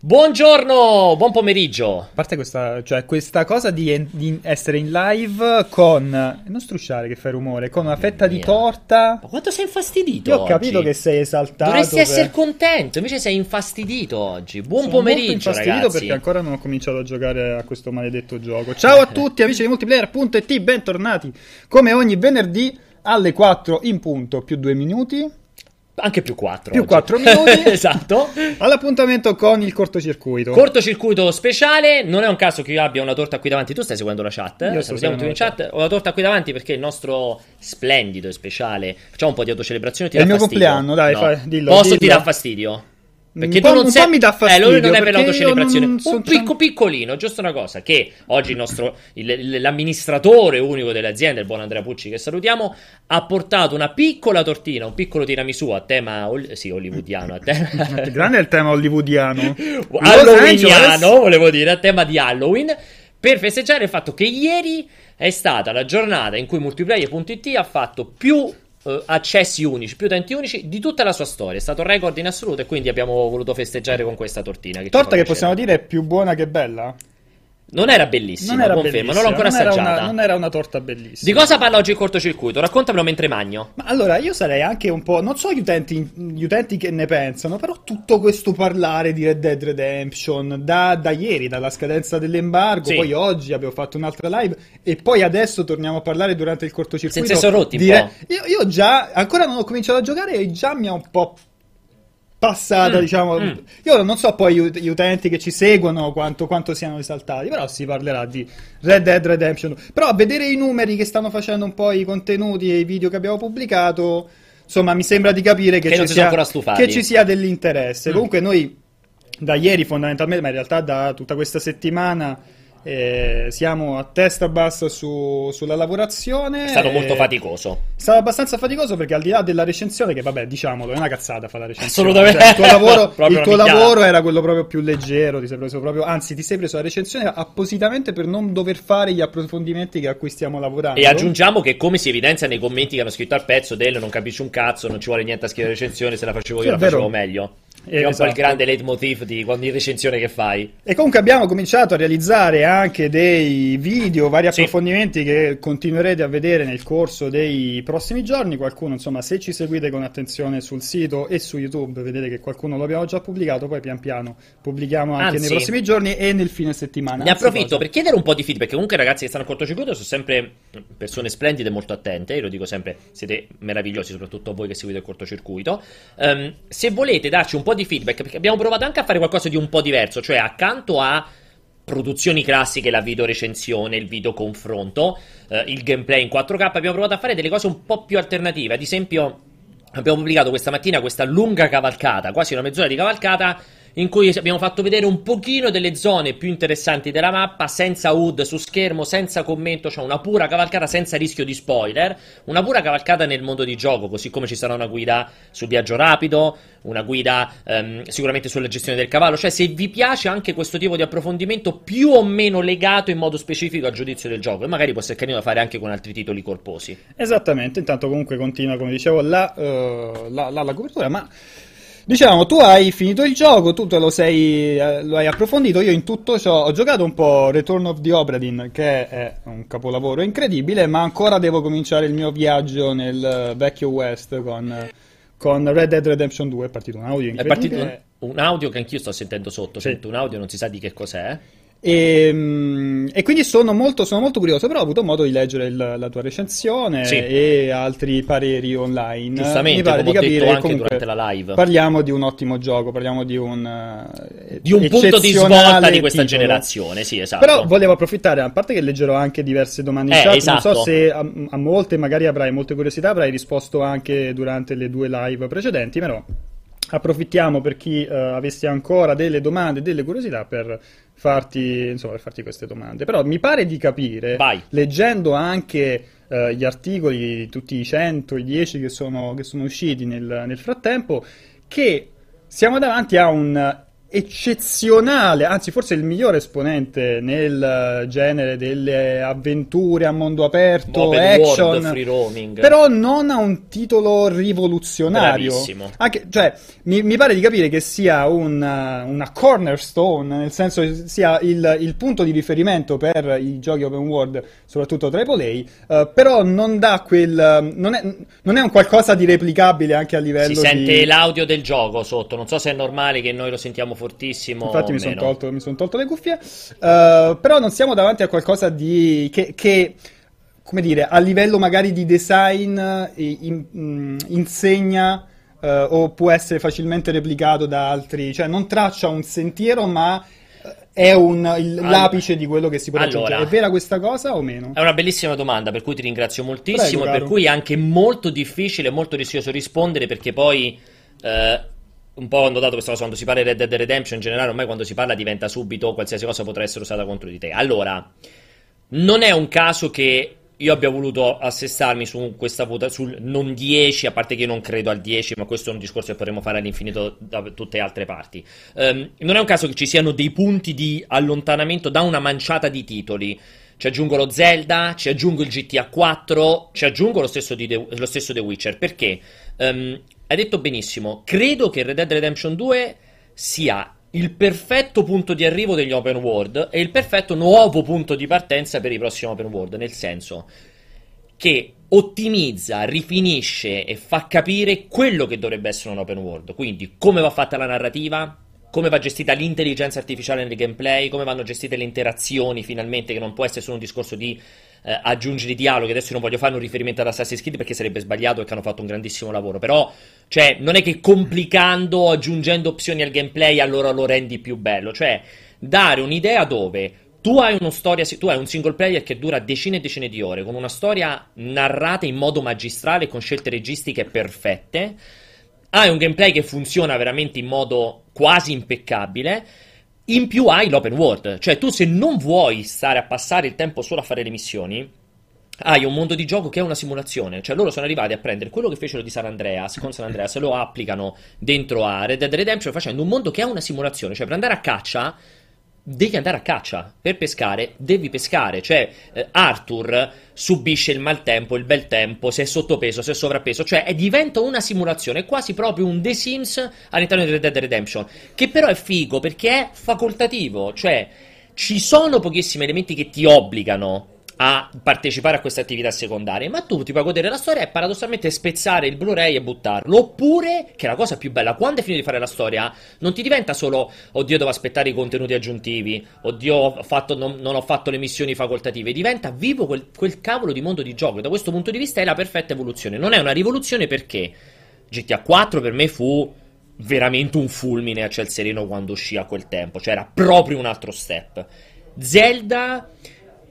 Buongiorno, buon pomeriggio. A parte questa, cioè, questa cosa di, di essere in live con. Non strusciare che fai rumore, con una fetta di torta. Ma quanto sei infastidito? Io ho oggi? capito che sei esaltato. Dovresti per- essere contento, invece sei infastidito oggi. Buon Sono pomeriggio, molto infastidito ragazzi. perché ancora non ho cominciato a giocare a questo maledetto gioco. Ciao a tutti, amici di multiplayer.it, bentornati come ogni venerdì alle 4 in punto, più 2 minuti. Anche più 4. Più quattro minuti. esatto. All'appuntamento con il cortocircuito. Cortocircuito speciale, non è un caso che io abbia una torta qui davanti. Tu stai seguendo la chat? Io eh? Salutiamo tutti in chat. Ho la torta qui davanti perché il nostro splendido e speciale. Facciamo un po' di autocelebrazione. Ti È il mio fastidio? compleanno, dai, No. fai- dillo, Posso ti dillo. dà fastidio? Perché Un tu po'- non sei... po' mi dà Eh, lui non fastidio, è non son- Un picco piccolino, giusto una cosa. Che oggi il nostro il- l'amministratore unico dell'azienda, il buon Andrea Pucci, che salutiamo, ha portato una piccola tortina, un piccolo tiramisù a tema sì, hollywoodiano, a tema Grande è il tema hollywoodiano. Halloweeniano, volevo dire, a tema di Halloween, per festeggiare il fatto che ieri è stata la giornata in cui multiplayer.it ha fatto più eh, accessi unici, più utenti unici di tutta la sua storia. È stato un record in assoluto e quindi abbiamo voluto festeggiare con questa tortina. Che Torta che possiamo dire è più buona che bella? Non era bellissima, Non era confermo, non l'ho ancora non era assaggiata. una- non era una torta bellissima. Di cosa parla oggi il cortocircuito? Raccontamelo mentre magno. Ma allora io sarei anche un po'. Non so gli utenti, gli utenti che ne pensano, però tutto questo parlare di Red Dead Redemption da, da ieri, dalla scadenza dell'embargo, Sì. poi oggi abbiamo fatto un'altra live e poi adesso torniamo a parlare durante il cortocircuito. Senza sorrotti un di Re- po'. Io, io già, ancora non ho cominciato a giocare e già mi ha un po'. Passata, Mm, diciamo. mm. Io non so poi gli ut- gli utenti che ci seguono quanto, quanto siano esaltati, però si parlerà di Red Dead Redemption. Però a vedere i numeri che stanno facendo un po' i contenuti e i video che abbiamo pubblicato, insomma, mi sembra di capire che, Che ci, sia, che ci sia dell'interesse. Mm. Comunque noi da ieri fondamentalmente, ma in realtà da tutta questa settimana eh, siamo a testa bassa su- sulla lavorazione. È stato molto faticoso. è stato abbastanza faticoso perché al di là della recensione, che vabbè, diciamolo, è una cazzata fare la recensione. Assolutamente. Cioè, il tuo lavoro, il tuo lavoro era quello proprio più leggero, ti sei preso proprio, anzi, ti sei preso la recensione appositamente per non dover fare gli approfondimenti a cui stiamo lavorando. E aggiungiamo che, come si evidenzia nei commenti che hanno scritto al pezzo del non capisci un cazzo, non ci vuole niente a scrivere recensione, se la facevo Sì, io è la facevo meglio. Eh, è un po' il esatto. grande leitmotiv di ogni recensione che fai. E comunque abbiamo cominciato a realizzare anche dei video, vari Sì. approfondimenti che continuerete a vedere nel corso dei prossimi giorni. Qualcuno, insomma, se ci seguite con attenzione sul sito e su YouTube, vedete che qualcuno lo abbiamo già pubblicato, poi pian piano pubblichiamo anche Anzi, nei prossimi giorni e nel fine settimana. Ne Anzi, approfitto cosa? per chiedere un po' di feedback. Comunque, i ragazzi che stanno al cortocircuito sono sempre persone splendide e molto attente. Io lo dico sempre, siete meravigliosi, soprattutto voi che seguite il cortocircuito. Ehm, se volete darci un po' di feedback, perché abbiamo provato anche a fare qualcosa di un po' diverso, cioè accanto a produzioni classiche, la video recensione, il video confronto, eh, il gameplay in 4K, abbiamo provato a fare delle cose un po' più alternative. Ad esempio, abbiamo pubblicato questa mattina questa lunga cavalcata, quasi una mezz'ora di cavalcata, in cui abbiamo fatto vedere un pochino delle zone più interessanti della mappa, senza HUD su schermo, senza commento, cioè una pura cavalcata senza rischio di spoiler, una pura cavalcata nel mondo di gioco, così come ci sarà una guida sul viaggio rapido, una guida ehm, sicuramente sulla gestione del cavallo, cioè se vi piace anche questo tipo di approfondimento più o meno legato in modo specifico al giudizio del gioco, e magari può essere carino da fare anche con altri titoli corposi. Esattamente, intanto comunque continua, come dicevo, la, eh, la- la- la copertura, ma diciamo, tu hai finito il gioco, tu te lo, sei, eh, lo hai approfondito, io in tutto ciò ho giocato un po' Return of the Obra Dinn, che è un capolavoro incredibile, ma ancora devo cominciare il mio viaggio nel eh, vecchio West con, eh, con Red Dead Redemption 2, è partito un audio È incredibile. partito un, un audio che anch'io sto sentendo sotto, Sì. sento un audio, non si sa di che cos'è. E, mm, e quindi sono molto, sono molto curioso, però ho avuto modo di leggere il- la tua recensione Sì. e altri pareri online. Giustamente, Mi pare di capire anche comunque durante la live. Parliamo di un ottimo gioco, parliamo di un eh, Di un punto di svolta di questa titolo. generazione, sì, esatto. Però volevo approfittare, a parte che leggerò anche diverse domande in Eh, chat, esatto. non so se a, a molte magari avrai molte curiosità, avrai risposto anche durante le due live precedenti, però approfittiamo per chi eh, avesse ancora delle domande, delle curiosità per farti, insomma, per farti queste domande. Però mi pare di capire, Vai. leggendo anche eh, gli articoli, tutti i 100, i 10 che sono, che sono usciti nel, nel frattempo, che siamo davanti a un eccezionale, anzi forse il migliore esponente nel genere delle avventure a mondo aperto, Open action, world, free roaming. però non ha un titolo rivoluzionario. Anche, cioè, mi, mi pare di capire che sia una, una cornerstone, nel senso che sia il, il punto di riferimento per i giochi open world, soprattutto AAA, eh, però non dà quel... Non è, non è un qualcosa di replicabile anche a livello Si sente di... l'audio del gioco sotto, non so se è normale che noi lo sentiamo fortissimo. Infatti mi sono tolto, son tolto le cuffie, Eh, però non siamo davanti a qualcosa di... che, che, come dire, a livello magari di design eh, in- mm, insegna eh, o può essere facilmente replicato da altri, cioè non traccia un sentiero ma è un, il- Allora- l'apice di quello che si può Allora- raggiungere. È vera questa cosa o meno? È una bellissima domanda, per cui ti ringrazio moltissimo Prego, e per caro. cui è anche molto difficile e molto rischioso rispondere perché poi eh, un po' ho notato questa cosa quando si parla di Red Dead Redemption in generale, ormai quando si parla diventa subito qualsiasi cosa potrà essere usata contro di te. Allora, non è un caso che io abbia voluto assestarmi su questa vota sul non 10, a parte che io non credo al 10, ma questo è un discorso che potremmo fare all'infinito da tutte le altre parti. Ehm, non è un caso che ci siano dei punti di allontanamento da una manciata di titoli. Ci aggiungo lo Zelda, ci aggiungo il GTA 4, ci aggiungo lo stesso, di The, lo stesso The Witcher. Perché? Ehm, hai detto benissimo, credo che Red Dead Redemption 2 sia il perfetto punto di arrivo degli open world e il perfetto nuovo punto di partenza per i prossimi open world, nel senso che ottimizza, rifinisce e fa capire quello che dovrebbe essere un open world. Quindi come va fatta la narrativa, come va gestita l'intelligenza artificiale nel gameplay, come vanno gestite le interazioni finalmente, che non può essere solo un discorso di eh, aggiungere i dialoghi. Adesso non voglio fare un riferimento ad Assassin's Creed perché sarebbe sbagliato e che hanno fatto un grandissimo lavoro. Però, cioè, non è che complicando, aggiungendo opzioni al gameplay, allora lo rendi più bello. Cioè, dare un'idea dove tu hai storia, tu hai un single player che dura decine e decine di ore, con una storia narrata in modo magistrale, con scelte registiche perfette. Hai un gameplay che funziona veramente in modo quasi impeccabile. In più hai l'open world, cioè tu se non vuoi stare a passare il tempo solo a fare le missioni, hai un mondo di gioco che è una simulazione, cioè loro sono arrivati a prendere quello che fecero di San Andreas, con San Andreas, lo applicano dentro a Red Dead Redemption facendo un mondo che è una simulazione, cioè per andare a caccia devi andare a caccia, per pescare devi pescare, cioè eh, Arthur subisce il maltempo, il bel tempo, se è sottopeso, se è sovrappeso, cioè è, diventa una simulazione, quasi proprio un The Sims all'interno di Red Dead Redemption, che però è figo perché è facoltativo, cioè ci sono pochissimi elementi che ti obbligano a partecipare a queste attività secondarie, ma tu ti puoi godere la storia e paradossalmente spezzare il Blu-ray e buttarlo. Oppure, che è la cosa più bella, quando hai finito di fare la storia, non ti diventa solo oddio, devo aspettare i contenuti aggiuntivi, oddio, ho fatto- non, non ho fatto le missioni facoltative, diventa vivo quel, quel cavolo di mondo di gioco. Da questo punto di vista è la perfetta evoluzione. Non è una rivoluzione perché GTA 4 per me fu veramente un fulmine a ciel sereno quando uscì a quel tempo, cioè era proprio un altro step. Zelda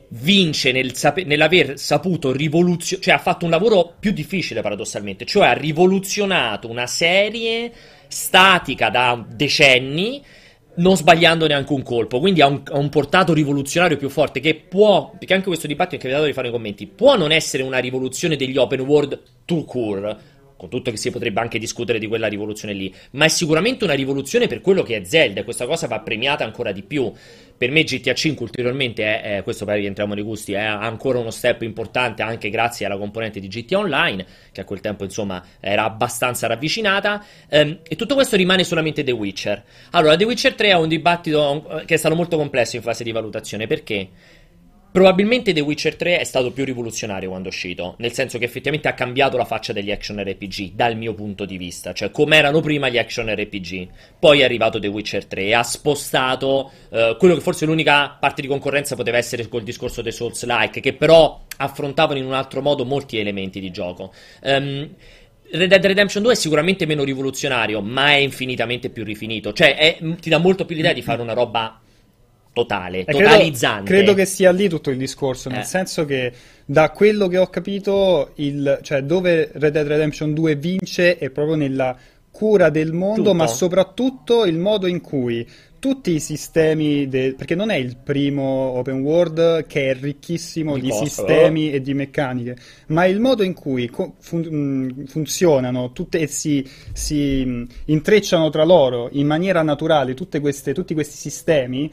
vince nel sape- nell'aver saputo rivoluzionare, cioè ha fatto un lavoro più difficile paradossalmente, cioè ha rivoluzionato una serie statica da decenni non sbagliando neanche un colpo, quindi ha un, ha un portato rivoluzionario più forte che può, perché anche questo dibattito è capitato di fare nei commenti, può non essere una rivoluzione degli open world tout court, con tutto che si potrebbe anche discutere di quella rivoluzione lì, ma è sicuramente una rivoluzione per quello che è Zelda e questa cosa va premiata ancora di più. Per me GTA 5 ulteriormente è, è- questo poi rientriamo nei gusti, è ancora uno step importante anche grazie alla componente di GTA Online, che a quel tempo insomma era abbastanza ravvicinata, ehm, e tutto questo rimane solamente The Witcher. Allora, The Witcher 3 è un dibattito eh, che è stato molto complesso in fase di valutazione, perché? Probabilmente The Witcher 3 è stato più rivoluzionario quando è uscito, nel senso che effettivamente ha cambiato la faccia degli action RPG, dal mio punto di vista, cioè come erano prima gli action RPG. Poi è arrivato The Witcher 3 e ha spostato eh, quello che forse l'unica parte di concorrenza poteva essere col discorso dei Souls-like, che però affrontavano in un altro modo molti elementi di gioco. Ehm, Red Dead Redemption 2 è sicuramente meno rivoluzionario, ma è infinitamente più rifinito, cioè è- ti dà molto più l'idea di fare una roba totale, Eh, credo- totalizzante. Credo, che sia lì tutto il discorso, nel Eh. senso che da quello che ho capito, il, cioè dove Red Dead Redemption 2 vince è proprio nella cura del mondo, Tutto. ma soprattutto il modo in cui tutti i sistemi, de- perché non è il primo open world che è ricchissimo Di di, costo. sistemi e di meccaniche, ma il modo in cui fun- mh, funzionano tutte e si, si mh, intrecciano tra loro in maniera naturale tutte queste- tutti questi sistemi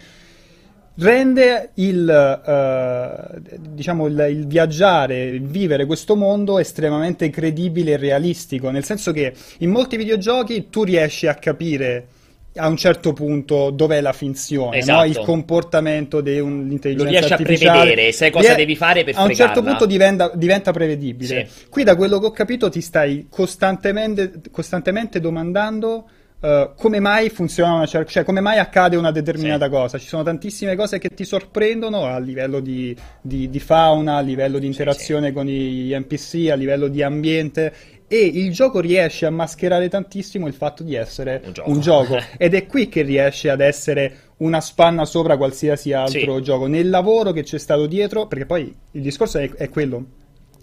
rende il, eh, diciamo, il, il viaggiare, il vivere questo mondo estremamente credibile e realistico, nel senso che in molti videogiochi tu riesci a capire a un certo punto dov'è la finzione, Esatto. no? il comportamento di un'intelligenza Lo riesci a prevedere, sai cosa Rie- devi fare per A un certo punto diventa, diventa prevedibile. Sì. Qui da quello che ho capito ti stai costantemente, costantemente domandando eh, come mai funziona una certa, cioè come mai accade una determinata Sì. cosa. Ci sono tantissime cose che ti sorprendono a livello di, di- di fauna, a livello di interazione con gli NPC, a livello di ambiente. E il gioco riesce a mascherare tantissimo il fatto di essere Un gioco. un gioco. Ed è qui che riesce ad essere una spanna sopra qualsiasi altro Sì. gioco. Nel lavoro che c'è stato dietro, perché poi il discorso è, è quello.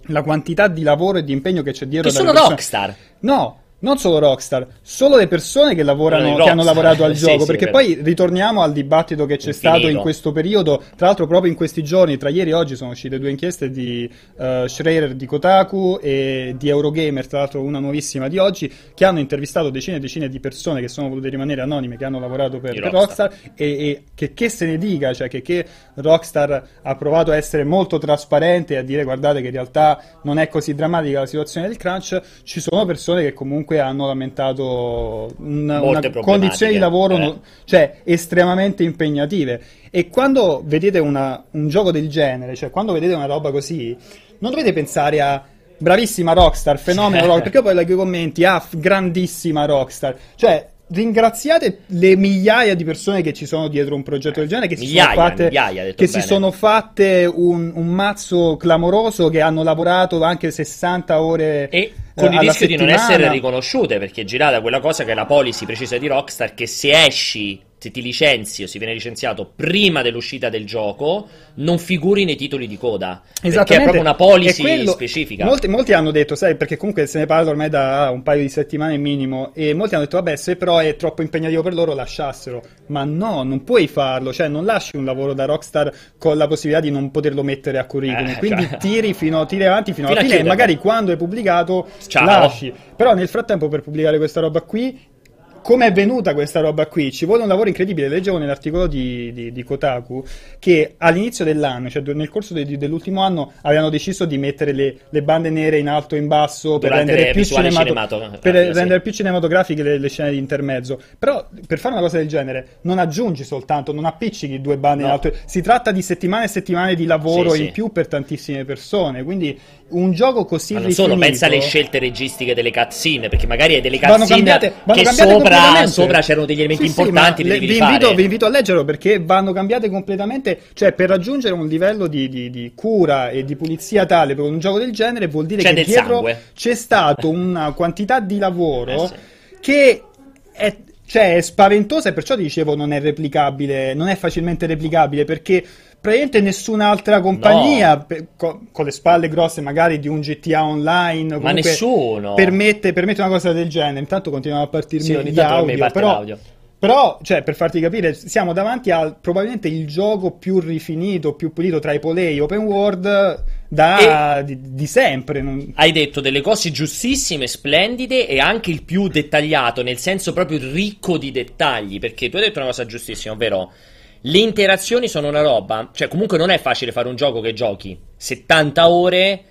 La quantità di lavoro e di impegno che c'è dietro Che sono persone- Rockstar. No, non solo Rockstar, solo le persone che lavorano, di che hanno Rockstar. lavorato al Sì, gioco. sì, perché poi ritorniamo al dibattito che c'è Infinito. stato in questo periodo. Tra l'altro, proprio in questi giorni, tra ieri e oggi, sono uscite due inchieste di eh, Schreier di Kotaku e di Eurogamer, tra l'altro una nuovissima di oggi, che hanno intervistato decine e decine di persone che sono volute rimanere anonime, che hanno lavorato per, per Rockstar. Rockstar e, e che, che se ne dica, cioè che, che Rockstar ha provato a essere molto trasparente e a dire guardate che in realtà non è così drammatica la situazione del crunch, ci sono persone che comunque hanno lamentato un- una Molte condizioni di lavoro eh. cioè estremamente impegnative. E quando vedete una- un gioco del genere, cioè quando vedete una roba così, non dovete pensare a bravissima Rockstar, fenomeno Rockstar, perché poi leggo i commenti, ah, grandissima Rockstar, cioè ringraziate le migliaia di persone che ci sono dietro un progetto del genere, che si Migliaia, sono fatte, migliaia, che si sono fatte un, un mazzo clamoroso, che hanno lavorato anche 60 ore E eh, con il alla rischio di non settimana. essere riconosciute, perché è girata quella cosa che è la policy precisa di Rockstar, che se esci, se ti licenzi o si viene licenziato prima dell'uscita del gioco, non figuri nei titoli di coda. Perché è proprio una policy quello- specifica. Molti, molti hanno detto, sai, perché comunque se ne parla ormai da un paio di settimane minimo, e molti hanno detto, vabbè, se però è troppo impegnativo per loro, lasciassero. Ma no, non puoi farlo, cioè non lasci un lavoro da Rockstar con la possibilità di non poterlo mettere a curriculum. Eh, Quindi cioè- tiri, fino, tiri avanti fino, Fino alla fine, e magari quando è pubblicato Ciao. lasci. Però nel frattempo per pubblicare questa roba qui come è venuta questa roba qui? Ci vuole un lavoro incredibile. Leggevo nell'articolo di, di- di Kotaku che all'inizio dell'anno, cioè nel corso de- dell'ultimo anno, avevano deciso di mettere le, le bande nere in alto e in basso per rendere più, cinemato- cinematografiche, per sì. rendere più cinematografiche le, le scene di intermezzo. Però per fare una cosa del genere non aggiungi soltanto, non appiccichi due bande in No. alto. Si tratta di settimane e settimane di lavoro Sì, in sì. più per tantissime persone. Quindi un gioco così Ma non solo, rifinito- pensa alle scelte registiche delle cutscene, perché magari è delle cutscene cambiate- che sopra, sopra c'erano degli elementi Sì, sì, importanti, li le- vi, invito, vi invito a leggerlo perché vanno cambiate completamente. Cioè, per raggiungere un livello di, di- di cura e di pulizia tale per un gioco del genere, vuol dire C'è che dietro sangue. c'è stata una quantità di lavoro Eh sì. che è. Cioè, è spaventosa e perciò dicevo non è replicabile, non è facilmente replicabile perché praticamente nessun'altra compagnia pe- co- con le spalle grosse magari di un GTA online Ma nessuno. permette, permette una cosa del genere. Intanto continuano a partirmi Sì, gli audio, però, l'audio. però, cioè, per farti capire, siamo davanti a probabilmente il gioco più rifinito, più pulito tra i polei open world da, di, di sempre. non- Hai detto delle cose giustissime, splendide e anche il più dettagliato, nel senso proprio ricco di dettagli, perché tu hai detto una cosa giustissima, ovvero le interazioni sono una roba, cioè comunque non è facile fare un gioco che giochi. 70 ore,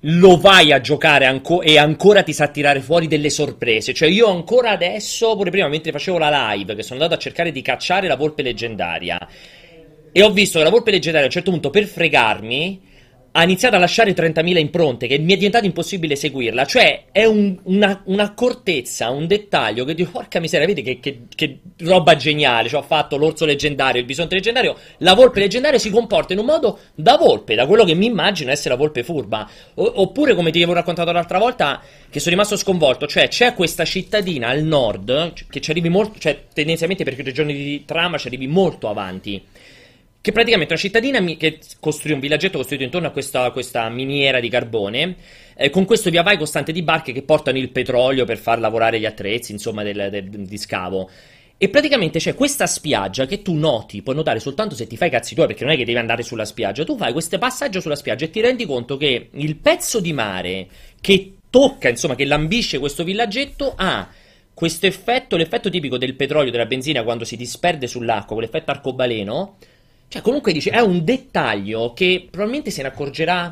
lo vai a giocare anco- e ancora ti sa tirare fuori delle sorprese, cioè io ancora adesso, pure prima mentre facevo la live, che sono andato a cercare di cacciare la volpe leggendaria, e ho visto che la volpe leggendaria a un certo punto per fregarmi ha iniziato a lasciare 30.000 impronte che mi è diventato impossibile seguirla. Cioè, è un- una, un'accortezza, un dettaglio che dico, porca miseria, vedi che, che- che roba geniale. Cioè, ho fatto l'orso leggendario, il bisonte leggendario. La volpe leggendaria si comporta in un modo da volpe, da quello che mi immagino essere la volpe furba. O- oppure, come ti avevo raccontato l'altra volta, che sono rimasto sconvolto. Cioè, c'è questa cittadina al nord, che ci arrivi molto, cioè, tendenzialmente per i giorni di trama ci arrivi molto avanti che praticamente una cittadina che costruì un villaggetto costruito intorno a questa, questa miniera di carbone, eh, con questo via vai costante di barche che portano il petrolio per far lavorare gli attrezzi, insomma, del, del- di scavo. E praticamente c'è questa spiaggia che tu noti, puoi notare soltanto se ti fai i cazzi tuoi, perché non è che devi andare sulla spiaggia, tu fai questo passaggio sulla spiaggia e ti rendi conto che il pezzo di mare che tocca, insomma, che lambisce questo villaggetto ha questo effetto, l'effetto tipico del petrolio, della benzina quando si disperde sull'acqua, quell'effetto arcobaleno. Cioè, comunque dici, è un dettaglio che probabilmente se ne accorgerà,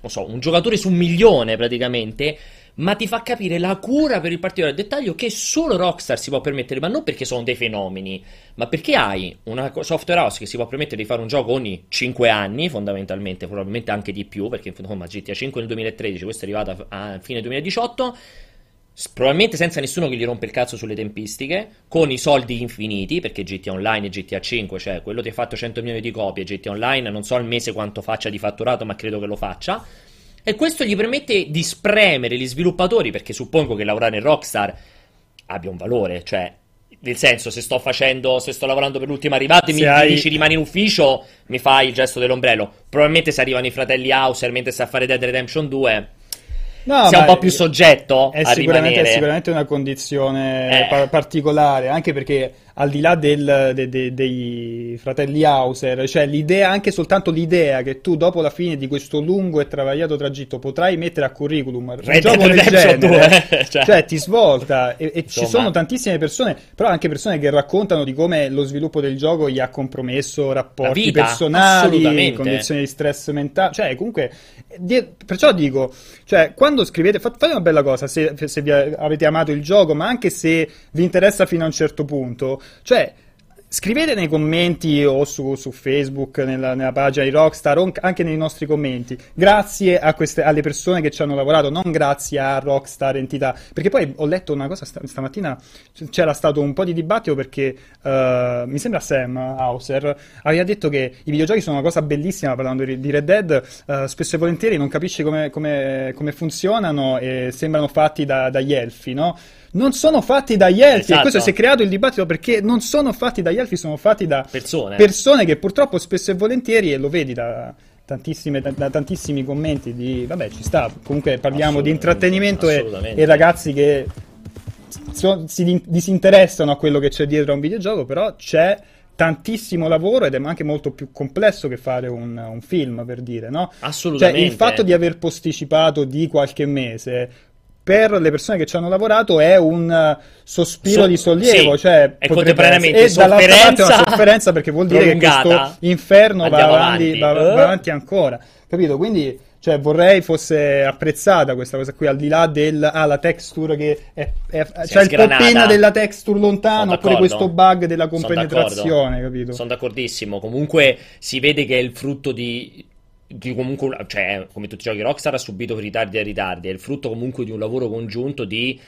non so, un giocatore su un milione praticamente, ma ti fa capire la cura per il particolare. Dettaglio che solo Rockstar si può permettere, ma non perché sono dei fenomeni, ma perché hai una software house che si può permettere di fare un gioco ogni 5 anni, fondamentalmente, probabilmente anche di più, perché insomma GTA 5 nel 2013, questo è arrivato a, fine 2018, s- probabilmente senza nessuno che gli rompe il cazzo sulle tempistiche, con i soldi infiniti, perché GTA Online e GTA 5, cioè quello ti ha fatto 100 milioni di copie, GTA Online non so al mese quanto faccia di fatturato, ma credo che lo faccia. E questo gli permette di spremere gli sviluppatori, perché suppongo che lavorare in Rockstar abbia un valore, cioè nel senso se sto facendo, se sto lavorando per l'ultimo arrivato e mi hai- dici rimani in ufficio, mi fai il gesto dell'ombrello. Probabilmente se arrivano i fratelli Hauser mentre sta a fare Dead Redemption 2, No, sei un po' più soggetto è sicuramente, rimanere. è sicuramente una condizione Eh. pa- particolare, anche perché al di là del- de- de- dei fratelli Hauser, cioè l'idea, anche soltanto l'idea che tu dopo la fine di questo lungo e travagliato tragitto potrai mettere a curriculum un Red gioco Dead genere, 2, cioè. cioè. ti svolta. E, e ci sono tantissime persone, però anche persone che raccontano di come lo sviluppo del gioco gli ha compromesso rapporti vita, personali, condizioni di stress mentale, cioè comunque di- perciò dico, cioè quando scrivete fa- fate una bella cosa se, se vi avete amato il gioco, ma anche se vi interessa fino a un certo punto, cioè Scrivete nei commenti o su, su Facebook, nella, nella pagina di Rockstar, o anche nei nostri commenti. Grazie queste, alle persone che ci hanno lavorato, non grazie a Rockstar entità. Perché poi ho letto una cosa sta- stamattina, c'era stato un po' di dibattito perché eh, mi sembra Sam Hauser aveva detto che i videogiochi sono una cosa bellissima, parlando di, di Red Dead, eh, spesso e volentieri non capisci come, come- come funzionano e sembrano fatti da- dagli elfi, no? Non sono fatti dagli elfi, e Esatto. questo si è creato il dibattito perché non sono fatti dagli elfi, sono fatti da Persone. persone che purtroppo spesso e volentieri, e lo vedi da, tantissime- da- da tantissimi commenti di vabbè ci sta, comunque parliamo di intrattenimento e, e ragazzi che so- si disinteressano a quello che c'è dietro a un videogioco, però c'è tantissimo lavoro ed è anche molto più complesso che fare un, un film, per dire, no? Cioè, Assolutamente. il fatto di aver posticipato di qualche mese per le persone che ci hanno lavorato è un eh, sospiro So- di sollievo, sì, cioè potrebbe contemporaneamente essere- e dall'altra parte una sofferenza perché vuol dire che questo inferno va avanti, avanti. va, Eh? va avanti ancora, capito? Quindi cioè, vorrei fosse apprezzata questa cosa qui, al di là del ah, texture che è, è- c'è il poppina della texture lontano, Sono oppure questo bug della Sono compenetrazione, d'accordo. capito? Sono d'accordissimo. Comunque si vede che è il frutto di. Di comunque, un- cioè, come tutti i giochi Rockstar ha subito ritardi e ritardi. È il frutto comunque di un lavoro congiunto di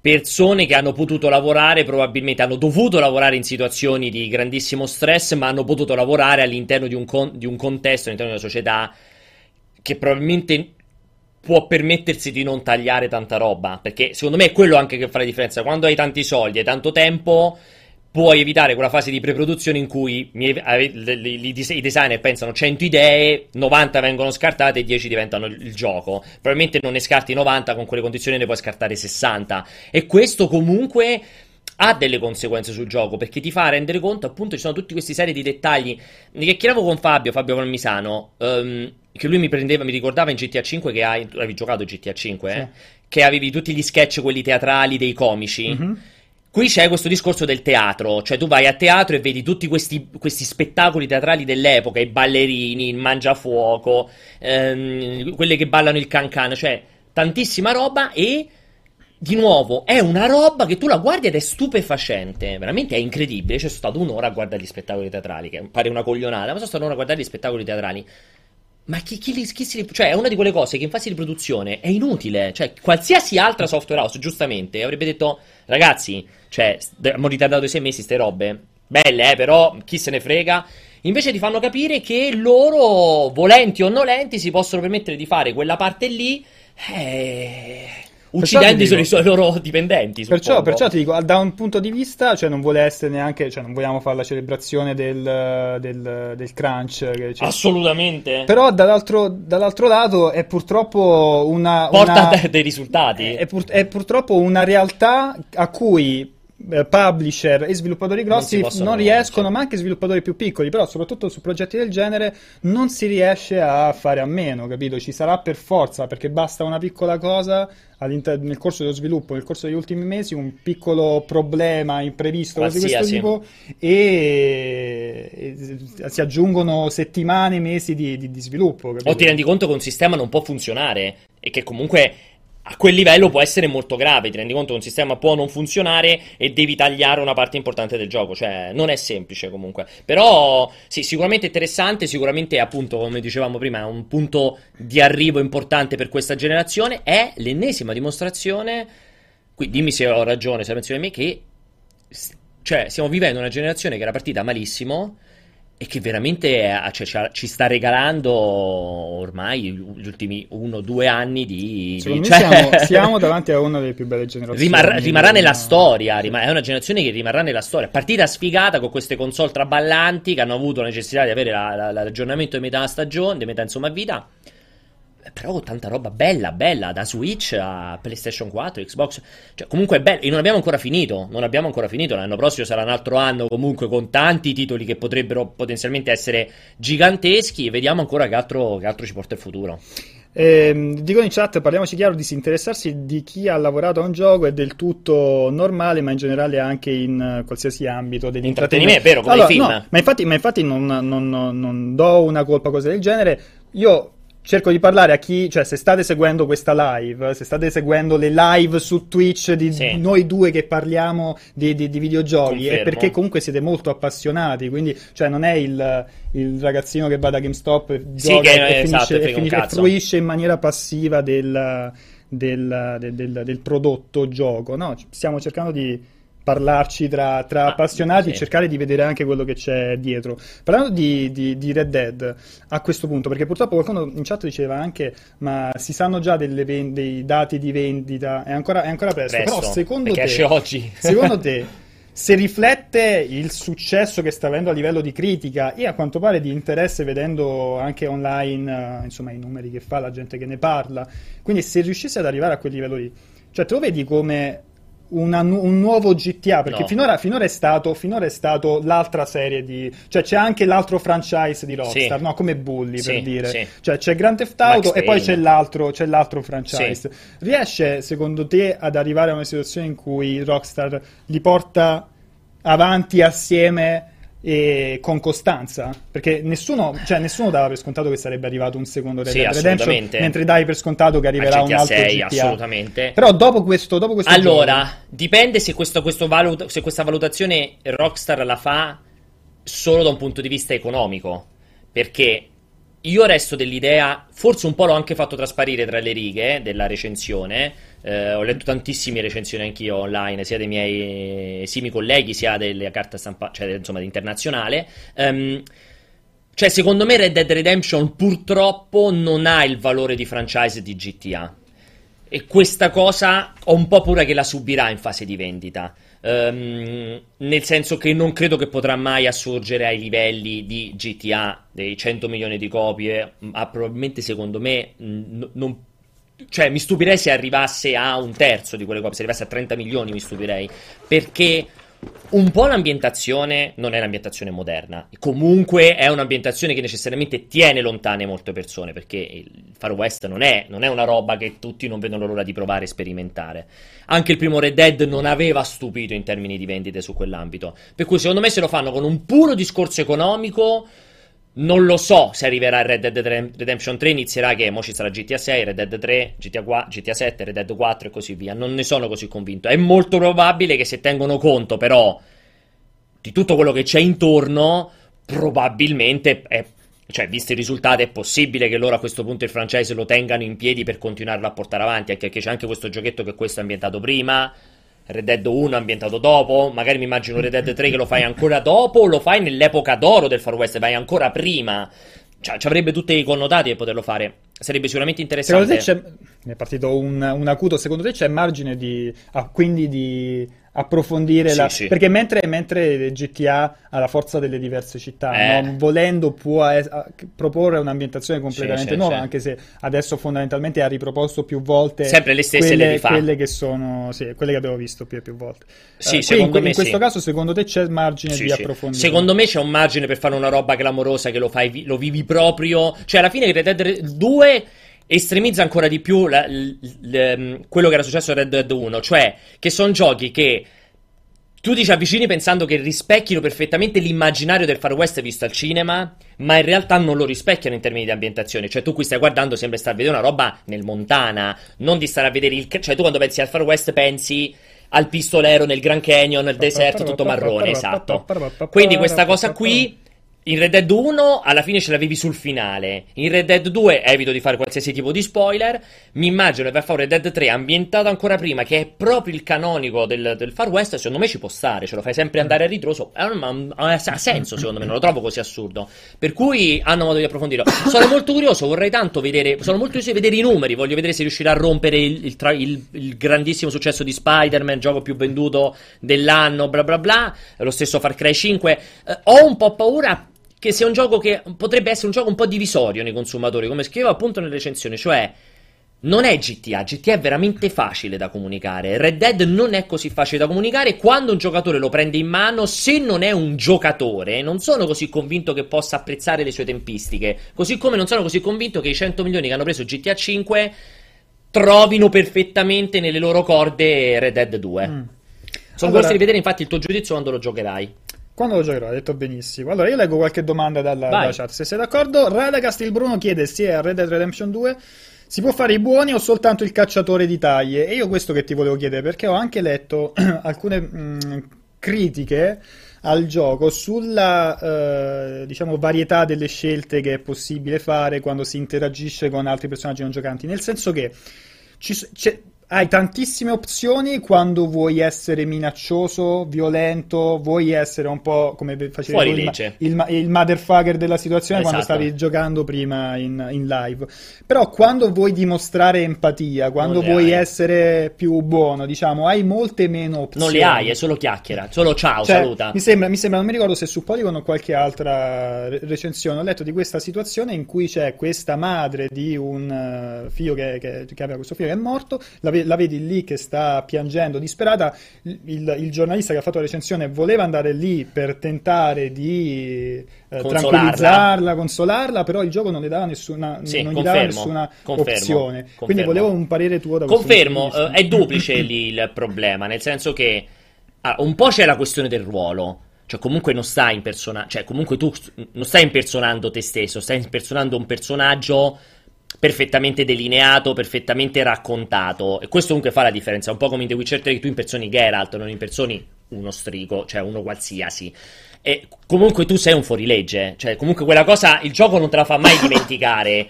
persone che hanno potuto lavorare, probabilmente hanno dovuto lavorare in situazioni di grandissimo stress, ma hanno potuto lavorare all'interno di un, con- di un contesto, all'interno di una società che probabilmente può permettersi di non tagliare tanta roba. Perché secondo me è quello anche che fa la differenza. Quando hai tanti soldi e tanto tempo, puoi evitare quella fase di preproduzione in cui mi- i designer pensano 100 idee, 90 vengono scartate e 10 diventano il, gioco. Probabilmente non ne scarti 90, con quelle condizioni ne puoi scartare 60. E questo comunque ha delle conseguenze sul gioco perché ti fa rendere conto, appunto, ci sono tutti questi serie di dettagli. Ne chiacchieravo con Fabio, Fabio Palmisano, ehm, che lui mi prendeva, mi ricordava in GTA 5 che hai, avevi giocato GTA 5, eh? Che avevi tutti gli sketch, quelli teatrali dei comici. Mhm. Qui c'è questo discorso del teatro, cioè tu vai a teatro e vedi tutti questi, questi spettacoli teatrali dell'epoca, i ballerini, il mangiafuoco, ehm, quelle che ballano il cancan, cioè tantissima roba e di nuovo è una roba che tu la guardi ed è stupefacente, veramente è incredibile. C'è stato un'ora a guardare gli spettacoli teatrali, che pare una coglionata, ma sono stato un'ora a guardare gli spettacoli teatrali. Ma chi, chi li- chi si. Cioè, è una di quelle cose che in fase di produzione è inutile. Cioè, qualsiasi altra software house, giustamente, avrebbe detto: ragazzi, cioè, abbiamo ritardato di sei mesi ste robe. Belle, eh, però chi se ne frega. Invece ti fanno capire che loro, volenti o nolenti, si possono permettere di fare quella parte lì. Eh, uccidendo i suoi loro dipendenti. Perciò, perciò, ti dico, da un punto di vista, cioè non vuole essere neanche, cioè non vogliamo fare la celebrazione del, del, del crunch. Cioè, Assolutamente. Però dall'altro, dall'altro, lato è purtroppo una... Porta una, dei risultati. È, pur, è purtroppo una realtà a cui publisher e sviluppatori grossi non, non riescono, cioè. ma anche sviluppatori più piccoli, però soprattutto su progetti del genere non si riesce a fare a meno, capito? Ci sarà per forza, perché basta una piccola cosa nel corso dello sviluppo, nel corso degli ultimi mesi, un piccolo problema imprevisto di questo tipo e, e, si aggiungono settimane, mesi di, di, di sviluppo. Capito? O ti rendi conto che un sistema non può funzionare e che comunque a quel livello può essere molto grave. Ti rendi conto che un sistema può non funzionare e devi tagliare una parte importante del gioco. Cioè, non è semplice comunque. Però, sì, sicuramente interessante. Sicuramente, appunto, come dicevamo prima, un punto di arrivo importante per questa generazione. È l'ennesima dimostrazione. Qui dimmi se ho ragione, se la pensione me, che. Cioè, stiamo vivendo una generazione che era partita malissimo e che veramente è, cioè, ci sta regalando ormai gli ultimi uno o due anni di... Secondo cioè... siamo, siamo, davanti a una delle più belle generazioni. Rimar- rimarrà nella storia, rim- è una generazione che rimarrà nella storia. Partita sfigata con queste console traballanti che hanno avuto la necessità di avere la, la, l'aggiornamento di metà stagione, di metà insomma vita però tanta roba bella, bella, da Switch a PlayStation 4, Xbox, cioè comunque è bello, e non abbiamo ancora finito, non abbiamo ancora finito, l'anno prossimo sarà un altro anno comunque con tanti titoli che potrebbero potenzialmente essere giganteschi e vediamo ancora che altro, che altro ci porta il futuro. Eh, dicono in chat, parliamoci chiaro, disinteressarsi di chi ha lavorato a un gioco è del tutto normale, ma in generale anche in uh, qualsiasi ambito dell'intrattenimento. È vero, come allora, film. No, ma infatti, ma infatti non, non, non, non do una colpa a cose del genere. Io cerco di parlare a chi, cioè se state seguendo questa live, se state seguendo le live su Twitch di sì. noi due che parliamo di, di, di videogiochi, Confermo. è perché comunque siete molto appassionati, quindi cioè non è il, il ragazzino che va da GameStop e sì, gioca che, e, esatto, finisce, e, finisce, e fruisce in maniera passiva del, del, del, del prodotto gioco, no? Stiamo cercando di parlarci tra, tra ah, appassionati sì. e cercare di vedere anche quello che c'è dietro. Parlando di, di, di, Red Dead a questo punto, perché purtroppo qualcuno in chat diceva anche ma si sanno già ven- dei dati di vendita, è ancora, è ancora presto, presto, però secondo te, esce oggi. secondo te se riflette il successo che sta avendo a livello di critica e a quanto pare di interesse vedendo anche online uh, insomma i numeri che fa, la gente che ne parla, quindi se riuscisse ad arrivare a quel livello lì, cioè te lo vedi come una, un nuovo GTA perché no. finora, finora, è stato, finora, è stato, l'altra serie di cioè c'è anche l'altro franchise di Rockstar sì. no? come Bully sì, per dire sì. cioè c'è Grand Theft Auto Max e poi c'è l'altro, c'è l'altro franchise riesce secondo te ad arrivare a una situazione in cui Rockstar li porta avanti assieme e con costanza perché nessuno, cioè, nessuno dava per scontato che sarebbe arrivato un secondo Red Dead sì, Redemption mentre dai per scontato che arriverà un altro 6, GTA assolutamente. Però dopo questo, dopo questo allora gioco... dipende se, questo, questo valut- se questa valutazione Rockstar la fa solo da un punto di vista economico perché io resto dell'idea, forse un po' l'ho anche fatto trasparire tra le righe eh, della recensione. Eh, ho letto tantissime recensioni anch'io online, sia dei miei esimi colleghi, sia delle carte stampa, cioè insomma internazionale. Um, cioè, secondo me Red Dead Redemption purtroppo non ha il valore di franchise di GTA. E questa cosa ho un po' paura che la subirà in fase di vendita. Um, nel senso che non credo che potrà mai assurgere ai livelli di GTA dei 100 milioni di copie, ma probabilmente secondo me n- non cioè mi stupirei se arrivasse a un terzo di quelle copie, se arrivasse a 30 milioni mi stupirei, perché un po' l'ambientazione non è l'ambientazione moderna, comunque è un'ambientazione che necessariamente tiene lontane molte persone, perché il Far West non è, non è una roba che tutti non vedono l'ora di provare e sperimentare. Anche il primo Red Dead non aveva stupito in termini di vendite su quell'ambito, per cui secondo me se lo fanno con un puro discorso economico non lo so se arriverà Red Dead Redemption 3, inizierà che mo ci sarà GTA 6, Red Dead 3, GTA, 4, GTA 7, Red Dead 4 e così via. Non ne sono così convinto. È molto probabile che se tengono conto però di tutto quello che c'è intorno, probabilmente è cioè, visti i risultati, è possibile che loro a questo punto il franchise lo tengano in piedi per continuarlo a portare avanti. Anche perché c'è anche questo giochetto che questo è ambientato prima. Red Dead 1 ambientato dopo, magari mi immagino Red Dead 3 che lo fai ancora dopo, o lo fai nell'epoca d'oro del Far West, vai ancora prima. Cioè, ci avrebbe tutti i connotati per poterlo fare. Sarebbe sicuramente interessante. Secondo te c'è, ne è partito un, un acuto, secondo te c'è margine di, ah, quindi di approfondire Sì, la... sì. perché mentre, mentre GTA ha la forza delle diverse città, Eh. no? volendo può es- proporre un'ambientazione completamente sì, nuova, anche se adesso fondamentalmente ha riproposto più volte Sempre le stesse quelle, le quelle che sono, sì, quelle che abbiamo visto più e più volte. Sì, Eh, secondo quindi me in questo caso secondo te c'è margine di approfondire? Secondo me c'è un margine per fare una roba clamorosa che lo, fai, lo vivi proprio. Cioè, alla fine Red Dead 2 estremizza ancora di più la- l- l- quello che era successo a Red Dead 1. Cioè, che sono giochi che tu ti ci avvicini pensando che rispecchino perfettamente l'immaginario del Far West visto al cinema, ma in realtà non lo rispecchiano in termini di ambientazione. Cioè, tu qui stai guardando, sembra stare a vedere una roba nel Montana, non di stare a vedere il. Cioè, tu quando pensi al Far West pensi al pistolero nel Grand Canyon, nel deserto, tutto marrone, esatto. Quindi questa cosa qui in Red Dead 1 alla fine ce l'avevi sul finale. In Red Dead 2 evito di fare qualsiasi tipo di spoiler. Mi immagino che a fare Red Dead 3 ambientato ancora prima, che è proprio il canonico del, del Far West. Secondo me ci può stare, ce lo fai sempre andare a ritroso. Ha senso, secondo me, non lo trovo così assurdo. Per cui hanno modo di approfondirlo. Sono molto curioso, vorrei tanto vedere. Sono molto curioso di vedere i numeri. Voglio vedere se riuscirà a rompere il, il il- il grandissimo successo di Spider-Man, gioco più venduto dell'anno, bla bla bla. Lo stesso Far Cry 5. Eh, ho un po' paura che sia un gioco che potrebbe essere un gioco un po' divisorio nei consumatori, come scrivevo appunto nelle recensioni, cioè non è GTA, GTA è veramente facile da comunicare, Red Dead non è così facile da comunicare, quando un giocatore lo prende in mano, se non è un giocatore, non sono così convinto che possa apprezzare le sue tempistiche, così come non sono così convinto che i 100 milioni che hanno preso GTA 5 trovino perfettamente nelle loro corde Red Dead 2. Mm. Sono Allora- curioso di vedere infatti il tuo giudizio quando lo giocherai. Quando lo giocherò, hai detto benissimo. Allora, io leggo qualche domanda dalla, dalla chat. Se sei d'accordo, Radagast il Bruno chiede se a Red Dead Redemption 2 si può fare i buoni o soltanto il cacciatore di taglie. E io questo che ti volevo chiedere, perché ho anche letto alcune mh, critiche al gioco sulla eh, diciamo varietà delle scelte che è possibile fare quando si interagisce con altri personaggi non giocanti. Nel senso che ci c'è- hai tantissime opzioni quando vuoi essere minaccioso, violento, vuoi essere un po' come facevi Fuori il, legge. il, il motherfucker della situazione quando Esatto. stavi giocando prima in, in live. Però quando vuoi dimostrare empatia, quando vuoi hai. essere più buono, diciamo, hai molte meno opzioni. Non le hai, è solo chiacchiera, solo ciao, Cioè, saluta. Mi sembra, mi sembra, non mi ricordo se su Polygon o qualche altra re- recensione ho letto di questa situazione in cui c'è questa madre di un eh, figlio che, che- che aveva questo figlio che è morto, la, ve- la vedi lì che sta piangendo disperata, il, il- giornalista che ha fatto la recensione voleva andare lì per tentare di eh, tranquillizzarla, consolarla, però il gioco non le dava nessuna, Sì, non gli dava nessuna confermo, opzione. Quindi confermo. volevo un parere tuo da Confermo, eh, è duplice lì il problema, nel senso che ah, un po' c'è la questione del ruolo. Cioè, comunque non stai impersonando, cioè, comunque tu non stai impersonando te stesso, stai impersonando un personaggio perfettamente delineato, perfettamente raccontato. E questo comunque fa la differenza. Un po' come in The Witcher 3 che tu impersoni Geralt, non impersoni uno strigo, cioè uno qualsiasi. E comunque tu sei un fuorilegge. Cioè, comunque quella cosa il gioco non te la fa mai dimenticare.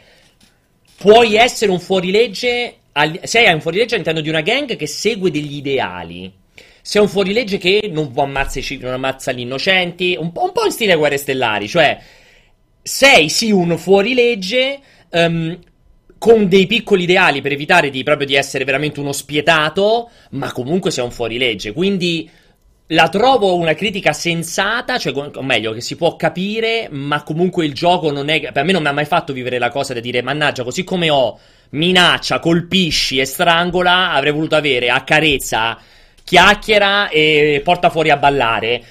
Puoi essere un fuorilegge. al- Se hai un fuorilegge all'interno di una gang che segue degli ideali. Sei un fuorilegge che non ammazza, i civili, non ammazza gli innocenti. Un po', un po' in stile Guerre Stellari. Cioè, sei sì un fuorilegge. ehm, con dei piccoli ideali per evitare di, proprio di essere veramente uno spietato, ma comunque sei un fuorilegge. Quindi la trovo una critica sensata, cioè, o meglio, che si può capire, ma comunque il gioco non è. Per me non mi ha mai fatto vivere la cosa di dire, mannaggia, così come ho minaccia, colpisci e strangola, avrei voluto avere accarezza, chiacchiera e porta fuori a ballare.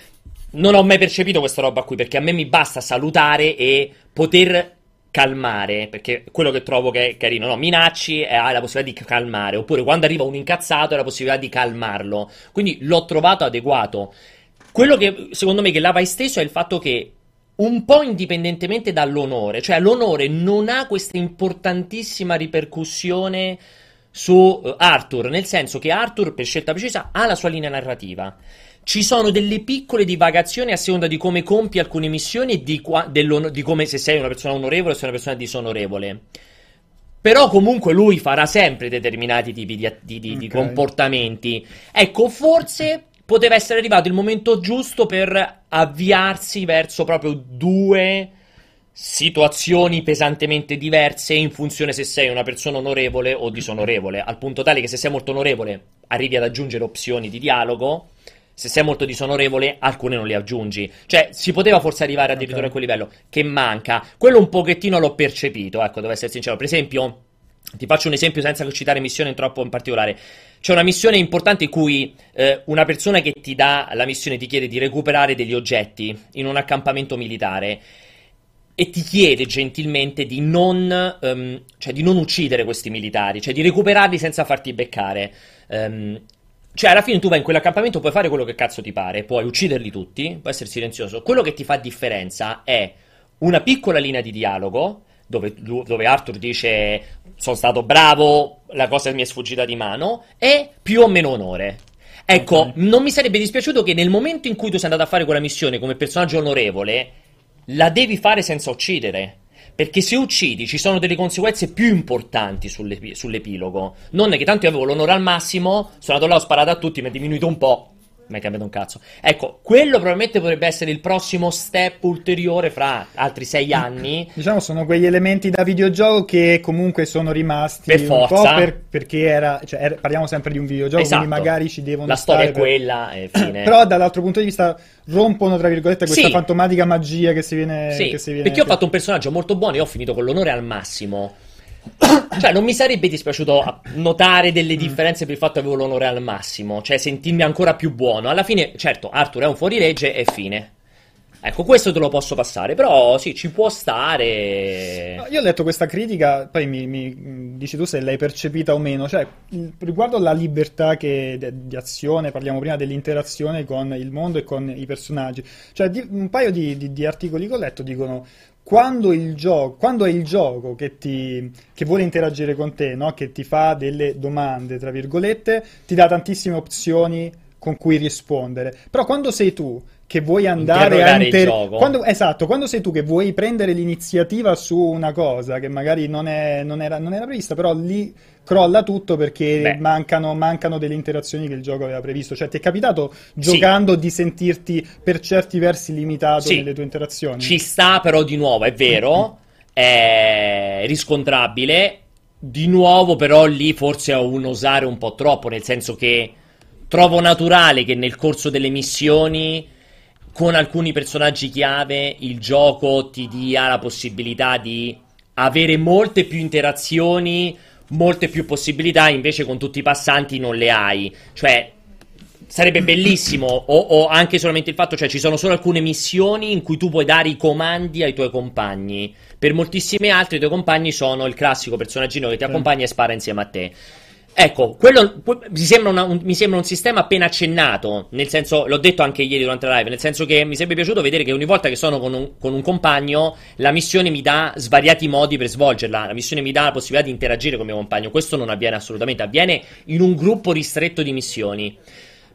Non ho mai percepito questa roba qui, perché a me mi basta salutare e poter calmare, perché quello che trovo che è carino, no? Minacci e hai la possibilità di calmare, oppure quando arriva un incazzato hai la possibilità di calmarlo. Quindi l'ho trovato adeguato. Quello che secondo me che là va esteso è il fatto che un po' indipendentemente dall'onore, cioè l'onore non ha questa importantissima ripercussione su eh, Arthur, nel senso che Arthur, per scelta precisa, ha la sua linea narrativa. Ci sono delle piccole divagazioni a seconda di come compi alcune missioni e di, qua- di come se sei una persona onorevole o se sei una persona disonorevole. Però comunque lui farà sempre determinati tipi di, di- di- di Ok. comportamenti. Ecco, forse poteva essere arrivato il momento giusto per avviarsi verso proprio due situazioni pesantemente diverse in funzione se sei una persona onorevole o disonorevole, al punto tale che se sei molto onorevole arrivi ad aggiungere opzioni di dialogo, se sei molto disonorevole alcune non le aggiungi. Cioè, si poteva forse arrivare addirittura okay. a quel livello, che manca. Quello un pochettino l'ho percepito, ecco, devo essere sincero. Per esempio, ti faccio un esempio senza citare missione troppo in particolare. C'è una missione importante in cui eh, una persona che ti dà la missione ti chiede di recuperare degli oggetti in un accampamento militare e ti chiede gentilmente di non, um, cioè di non uccidere questi militari, cioè di recuperarli senza farti beccare. Um, cioè, alla fine tu vai in quell'accampamento, puoi fare quello che cazzo ti pare, puoi ucciderli tutti, puoi essere silenzioso. Quello che ti fa differenza è una piccola linea di dialogo dove, dove Arthur dice sono stato bravo, la cosa mi è sfuggita di mano, e più o meno onore. Ecco, okay. non mi sarebbe dispiaciuto che nel momento in cui tu sei andato a fare quella missione come personaggio onorevole, la devi fare senza uccidere. Perché se uccidi ci sono delle conseguenze più importanti sull'ep- sull'epilogo. Non è che tanto io avevo l'onore al massimo, sono andato là, ho sparato a tutti, mi è diminuito un po' mi è cambiato un cazzo. Ecco, quello probabilmente potrebbe essere il prossimo step ulteriore fra altri sei anni. Diciamo, sono quegli elementi da videogioco che comunque sono rimasti per forza. un po' per, perché era, cioè, era, parliamo sempre di un videogioco, esatto. quindi magari ci devono La storia è quella e fine. Però dall'altro punto di vista rompono, tra virgolette, questa sì. fantomatica magia che si viene... Sì, che si viene perché ho fatto un personaggio molto buono e ho finito con l'onore al massimo cioè, non mi sarebbe dispiaciuto notare delle mm. differenze per il fatto che avevo l'onore al massimo, cioè sentirmi ancora più buono. Alla fine, certo, Arthur è un fuorilegge e fine. Ecco, questo te lo posso passare, però sì, ci può stare. Io ho letto questa critica, poi mi, mi dici tu se l'hai percepita o meno, cioè riguardo alla libertà che, di azione, parliamo prima dell'interazione con il mondo e con i personaggi, cioè di, un paio di, di, di articoli che ho letto dicono quando, gioco, quando, è il gioco che, ti, che vuole interagire con te, no? che ti fa delle domande, tra virgolette, ti dà tantissime opzioni con cui rispondere. Però quando sei tu che vuoi andare a inter... quando, esatto, quando sei tu che vuoi prendere l'iniziativa su una cosa che magari non, è, non, era, non era, prevista, però lì crolla tutto perché mancano, mancano, delle interazioni che il gioco aveva previsto. Cioè, ti è capitato giocando sì. di sentirti per certi versi limitato sì. nelle tue interazioni? Ci sta, però, di nuovo, è vero, è riscontrabile. Di nuovo, però, lì forse ho un osare un po' troppo, nel senso che trovo naturale che nel corso delle missioni con alcuni personaggi chiave il gioco ti dia la possibilità di avere molte più interazioni, molte più possibilità, invece con tutti i passanti non le hai. Cioè, sarebbe bellissimo, o, o, anche solamente il fatto, cioè ci sono solo alcune missioni in cui tu puoi dare i comandi ai tuoi compagni. Per moltissime altre i tuoi compagni sono il classico personaggino che ti accompagna e spara insieme a te. Ecco, quello mi sembra, una, un, mi sembra, un, sistema appena accennato, nel senso, l'ho detto anche ieri durante la live, nel senso che mi sarebbe piaciuto vedere che ogni volta che sono con un, con un compagno, la missione mi dà svariati modi per svolgerla, la missione mi dà la possibilità di interagire con il mio compagno, questo non avviene assolutamente, avviene in un gruppo ristretto di missioni.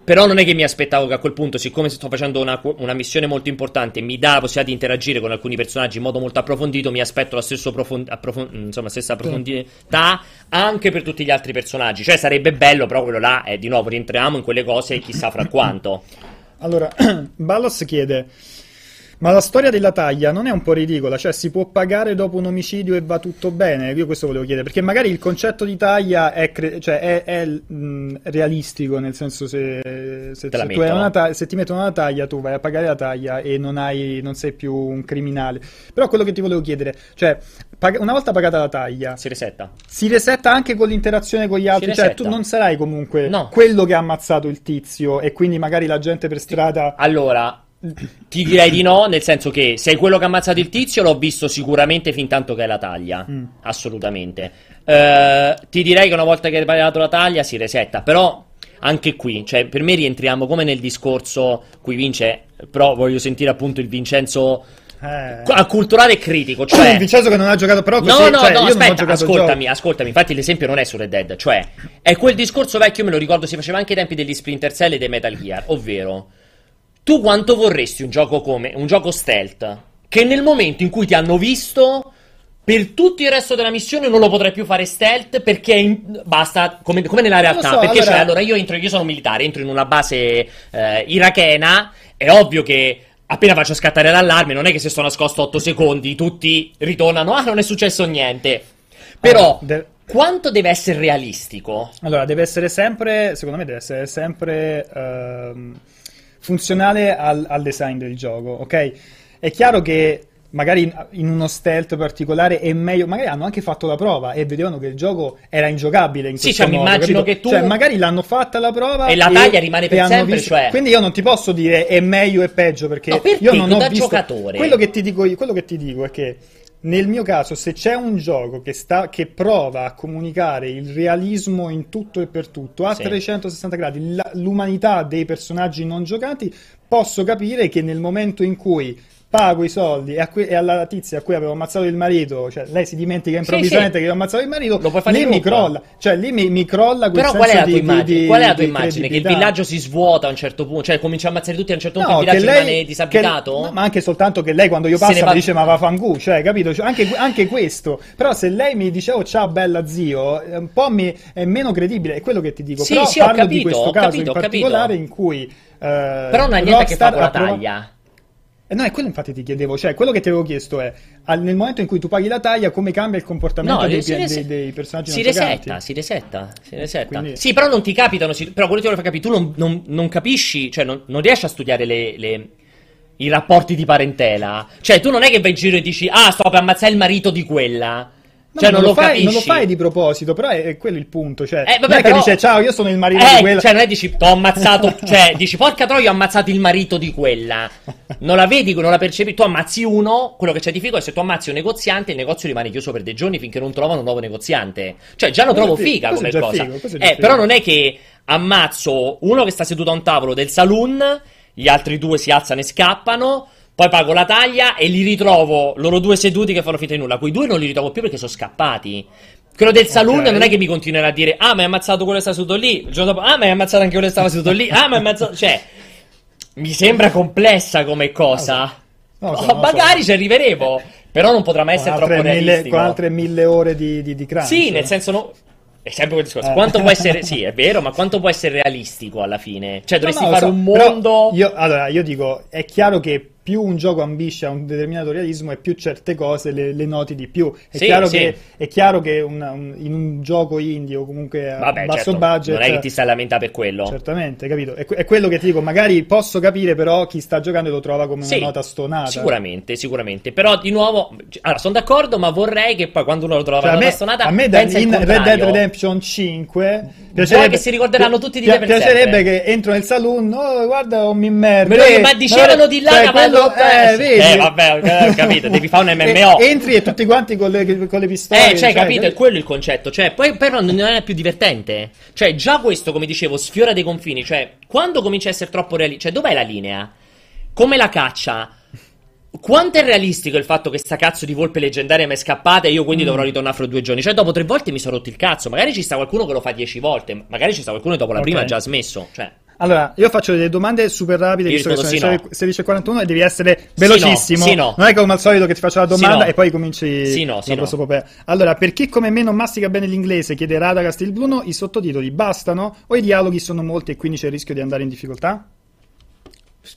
Però non è che mi aspettavo che a quel punto, siccome sto facendo una, una missione molto importante e mi dà la possibilità di interagire con alcuni personaggi in modo molto approfondito, mi aspetto la stessa, approfond- approfond- insomma, stessa profondità anche per tutti gli altri personaggi. Cioè, sarebbe bello, però quello là è di nuovo rientriamo in quelle cose, chissà fra quanto. Allora, Ballos chiede. Ma la storia della taglia non è un po' ridicola? Cioè, si può pagare dopo un omicidio e va tutto bene? Io questo volevo chiedere, perché magari il concetto di taglia è, cre- cioè è, è mh, realistico, nel senso se, se, se, ta- se, ti mettono una taglia, tu vai a pagare la taglia e non, hai, non sei più un criminale. Però quello che ti volevo chiedere, cioè, pag- una volta pagata la taglia... Si resetta. Si resetta anche con l'interazione con gli altri, cioè tu non sarai comunque no. quello che ha ammazzato il tizio e quindi magari la gente per strada... Allora, ti direi di no, nel senso che sei quello che ha ammazzato il tizio, l'ho visto sicuramente fin tanto che è la taglia. Mm. Assolutamente. Uh, ti direi che una volta che hai pagato la taglia si resetta, però anche qui, cioè per me rientriamo come nel discorso qui vince, però voglio sentire appunto il Vincenzo eh. culturale e critico, cioè il Vincenzo che non ha giocato però così, No, no, cioè, no, aspetta, ascoltami, ascoltami, infatti l'esempio non è su Red Dead, cioè è quel discorso vecchio, me lo ricordo, si faceva anche ai tempi degli Splinter Cell e dei Metal Gear, ovvero tu quanto vorresti un gioco come un gioco stealth che nel momento in cui ti hanno visto per tutto il resto della missione non lo potrai più fare stealth perché in... basta come, come, nella realtà so, perché allora... Cioè, allora io entro io sono militare entro in una base eh, irachena è ovvio che appena faccio scattare l'allarme, non è che se sto nascosto 8 secondi tutti ritornano, ah, non è successo niente. Però, Allora, de- quanto deve essere realistico? Allora, deve essere sempre, secondo me, deve essere sempre ehm, funzionale al, al design del gioco, ok? È chiaro che magari in, uno stealth particolare è meglio, magari hanno anche fatto la prova e vedevano che il gioco era ingiocabile in Sì, questo cioè, modo, immagino capito? che tu- Cioè, magari l'hanno fatta la prova E la taglia rimane per sempre, visto- cioè- Quindi io non ti posso dire è meglio e peggio perché No, perché io non ho da visto giocatore- quello che ti dico io- quello che ti dico è che nel mio caso, se c'è un gioco che, sta, che prova a comunicare il realismo in tutto e per tutto a Sì. 360 gradi, la- l'umanità dei personaggi non giocati, posso capire che nel momento in cui pago i soldi e, a que- e alla tizia a cui avevo ammazzato il marito, cioè lei si dimentica improvvisamente sì. che io ho ammazzato il marito, Lo puoi fare lì mi crolla, cioè lì mi, mi crolla quel Però qual è la tua di, di- immagine? di- qual è la tua di immagine? Che il villaggio si svuota a un certo punto, cioè comincia a ammazzare tutti a un certo punto No, il villaggio che lei- rimane disabitato? che- no, ma anche soltanto che lei quando io passo va- mi dice ma va fangù, cioè capito? Cioè, anche, anche questo. Però se lei mi dice oh ciao bella zio, un po' mi, è meno credibile, è quello che ti dico. Sì, Però sì, parlo di capito, questo ho caso capito, in capito. particolare in cui... eh, Però non ha niente a che fare con la taglia. Eh, no, è quello infatti ti chiedevo, cioè quello che ti avevo chiesto è al- nel momento in cui tu paghi la taglia come cambia il comportamento No, dei, si, res- dei- dei personaggi si resetta, si resetta, si resetta. Quindi- Sì, però non ti capitano, si- però quello che ti volevo far capire, tu non, non- non capisci, cioè non, non riesci a studiare le- le- i rapporti di parentela. Cioè tu non è che vai in giro e dici, ah, sto per ammazzare il marito di quella. No, cioè ma non, lo fai, non lo fai di proposito, però è, è quello il punto. Cioè, Eh, vabbè, non però- dice ciao, io sono il marito Eh, di quella. cioè non è dici, t'ho ammazzato, cioè dici, porca troia, ho ammazzato il marito di quella. Non la vedi, non la percepi, tu ammazzi uno, quello che c'è di figo è se tu ammazzi un negoziante, il negozio rimane chiuso per dei giorni finché non trovano un nuovo negoziante. Cioè già lo Questo trovo figa come cosa. figo, eh, però non è che ammazzo uno che sta seduto a un tavolo del saloon, gli altri due si alzano e scappano. Poi pago la taglia e li ritrovo loro due seduti che fanno finta di nulla. Quei due non li ritrovo più perché sono scappati. Quello del saloon Ok. non è che mi continuerà a dire: Ah, ma hai ammazzato quello che sta seduto lì. Il giorno dopo, ah, ma hai ammazzato anche quello che stava seduto lì. Ah, ma hai ammazzato. Cioè, mi sembra complessa come cosa. Lo so, Oh, non lo so. magari ci arriveremo. Però non potrà mai essere troppo mille, realistico. con altre mille ore di, di, di crunch. Sì, nel senso. No... È sempre quel discorso. Eh. Quanto può essere. Sì, è vero, ma quanto può essere realistico alla fine? Cioè, No, dovresti no, fare so, un mondo. Io, allora, io dico, è chiaro che più un gioco ambisce a un determinato realismo e più certe cose le, le noti di più. È Sì, chiaro sì. che, è chiaro che una- un- in un gioco indie o comunque a Vabbè, basso certo, budget... non è che ti stai a lamentare per quello. Certamente, capito? È, è quello che ti dico, magari posso capire, però chi sta giocando lo trova come Sì, una nota stonata. Sicuramente, sicuramente. Però di nuovo, allora sono d'accordo, ma vorrei che poi quando uno lo trova Cioè, una me, nota stonata, a me da- in Red. Dead Redemption 5 Vuoi che si ricorderanno tutti di te per piacerebbe sempre? che entro nel saloon oh guarda un mimmer Me lo- eh, ma dicevano di là cioè, quello, eh, eh, vedi eh, vabbè, ho capito, devi fare un MMO. E- entri e tutti quanti con le, con le pistole Eh, cioè, capito, è quello il concetto. Cioè, poi però non è più divertente. Cioè, già questo, come dicevo, sfiora dei confini. Cioè, quando comincia a essere troppo realistico, cioè, dov'è la linea? Come la caccia? Quanto è realistico il fatto che sta cazzo di volpe leggendaria mi è scappata e io Mm. quindi dovrò ritornare fra due giorni? Cioè, dopo tre volte mi sono rotto il cazzo. Magari ci sta qualcuno che lo fa dieci volte. Magari ci sta qualcuno che dopo la Ok. prima ha già smesso. Cioè, Allora, io faccio delle domande super rapide, visto che sono sì, 16.41 e devi essere velocissimo. Sì, no. Non è come al solito che ti faccio la domanda no. Sì, no. e poi cominci Sì, no, sì, no. Allora, per chi come me non mastica bene l'inglese, chiede Radagast il Bruno, i sottotitoli bastano o i dialoghi sono molti e quindi c'è il rischio di andare in difficoltà?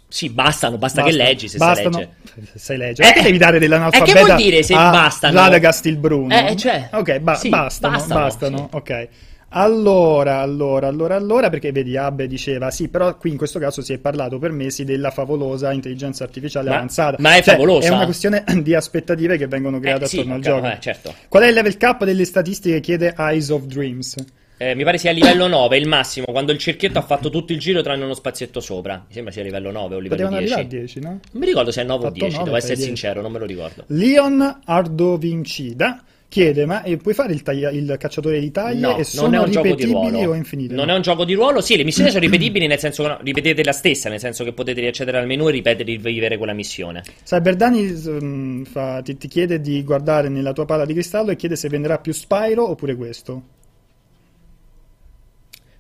sì, bastano. Basta che Bastano. leggi se Bastano. sai legge. Sai leggere. Perché devi dare dell'analfabeta Eh, che vuol dire se bastano? Radagast il Bruno? Eh, cioè, Ok, ba- sì, bastano, bastano, bastano, sì. ok. Allora, allora, allora, allora, perché vedi, Abbe diceva sì, però qui in questo caso si è parlato per mesi della favolosa intelligenza artificiale Ma- avanzata. ma è Cioè, favolosa? È una questione di aspettative che vengono create Eh, sì, attorno al cap- gioco. eh, certo. Qual è il level cap delle statistiche? Chiede Eyes of Dreams. Eh, mi pare sia a livello 9, il massimo, quando il cerchietto ha fatto tutto il giro tranne uno spazietto sopra. Mi sembra sia a livello 9 o livello Potevano 10. arrivare a 10, no? Non mi ricordo se è 9 o Fatto 10, 9, devo essere 10. sincero, non me lo ricordo. Leon Ardovincida chiede: Ma eh, puoi fare il, taglia- il cacciatore di taglie No, e non sono è un gioco di ripetibili o infinite? Non è un gioco di ruolo. Sì, le missioni sono ripetibili, nel senso che no, ripetete la stessa, nel senso che potete riaccedere al menu e ripetere di vivere quella missione. Cyberdani fa- ti, ti chiede di guardare nella tua palla di cristallo e chiede se venderà più Spyro oppure questo.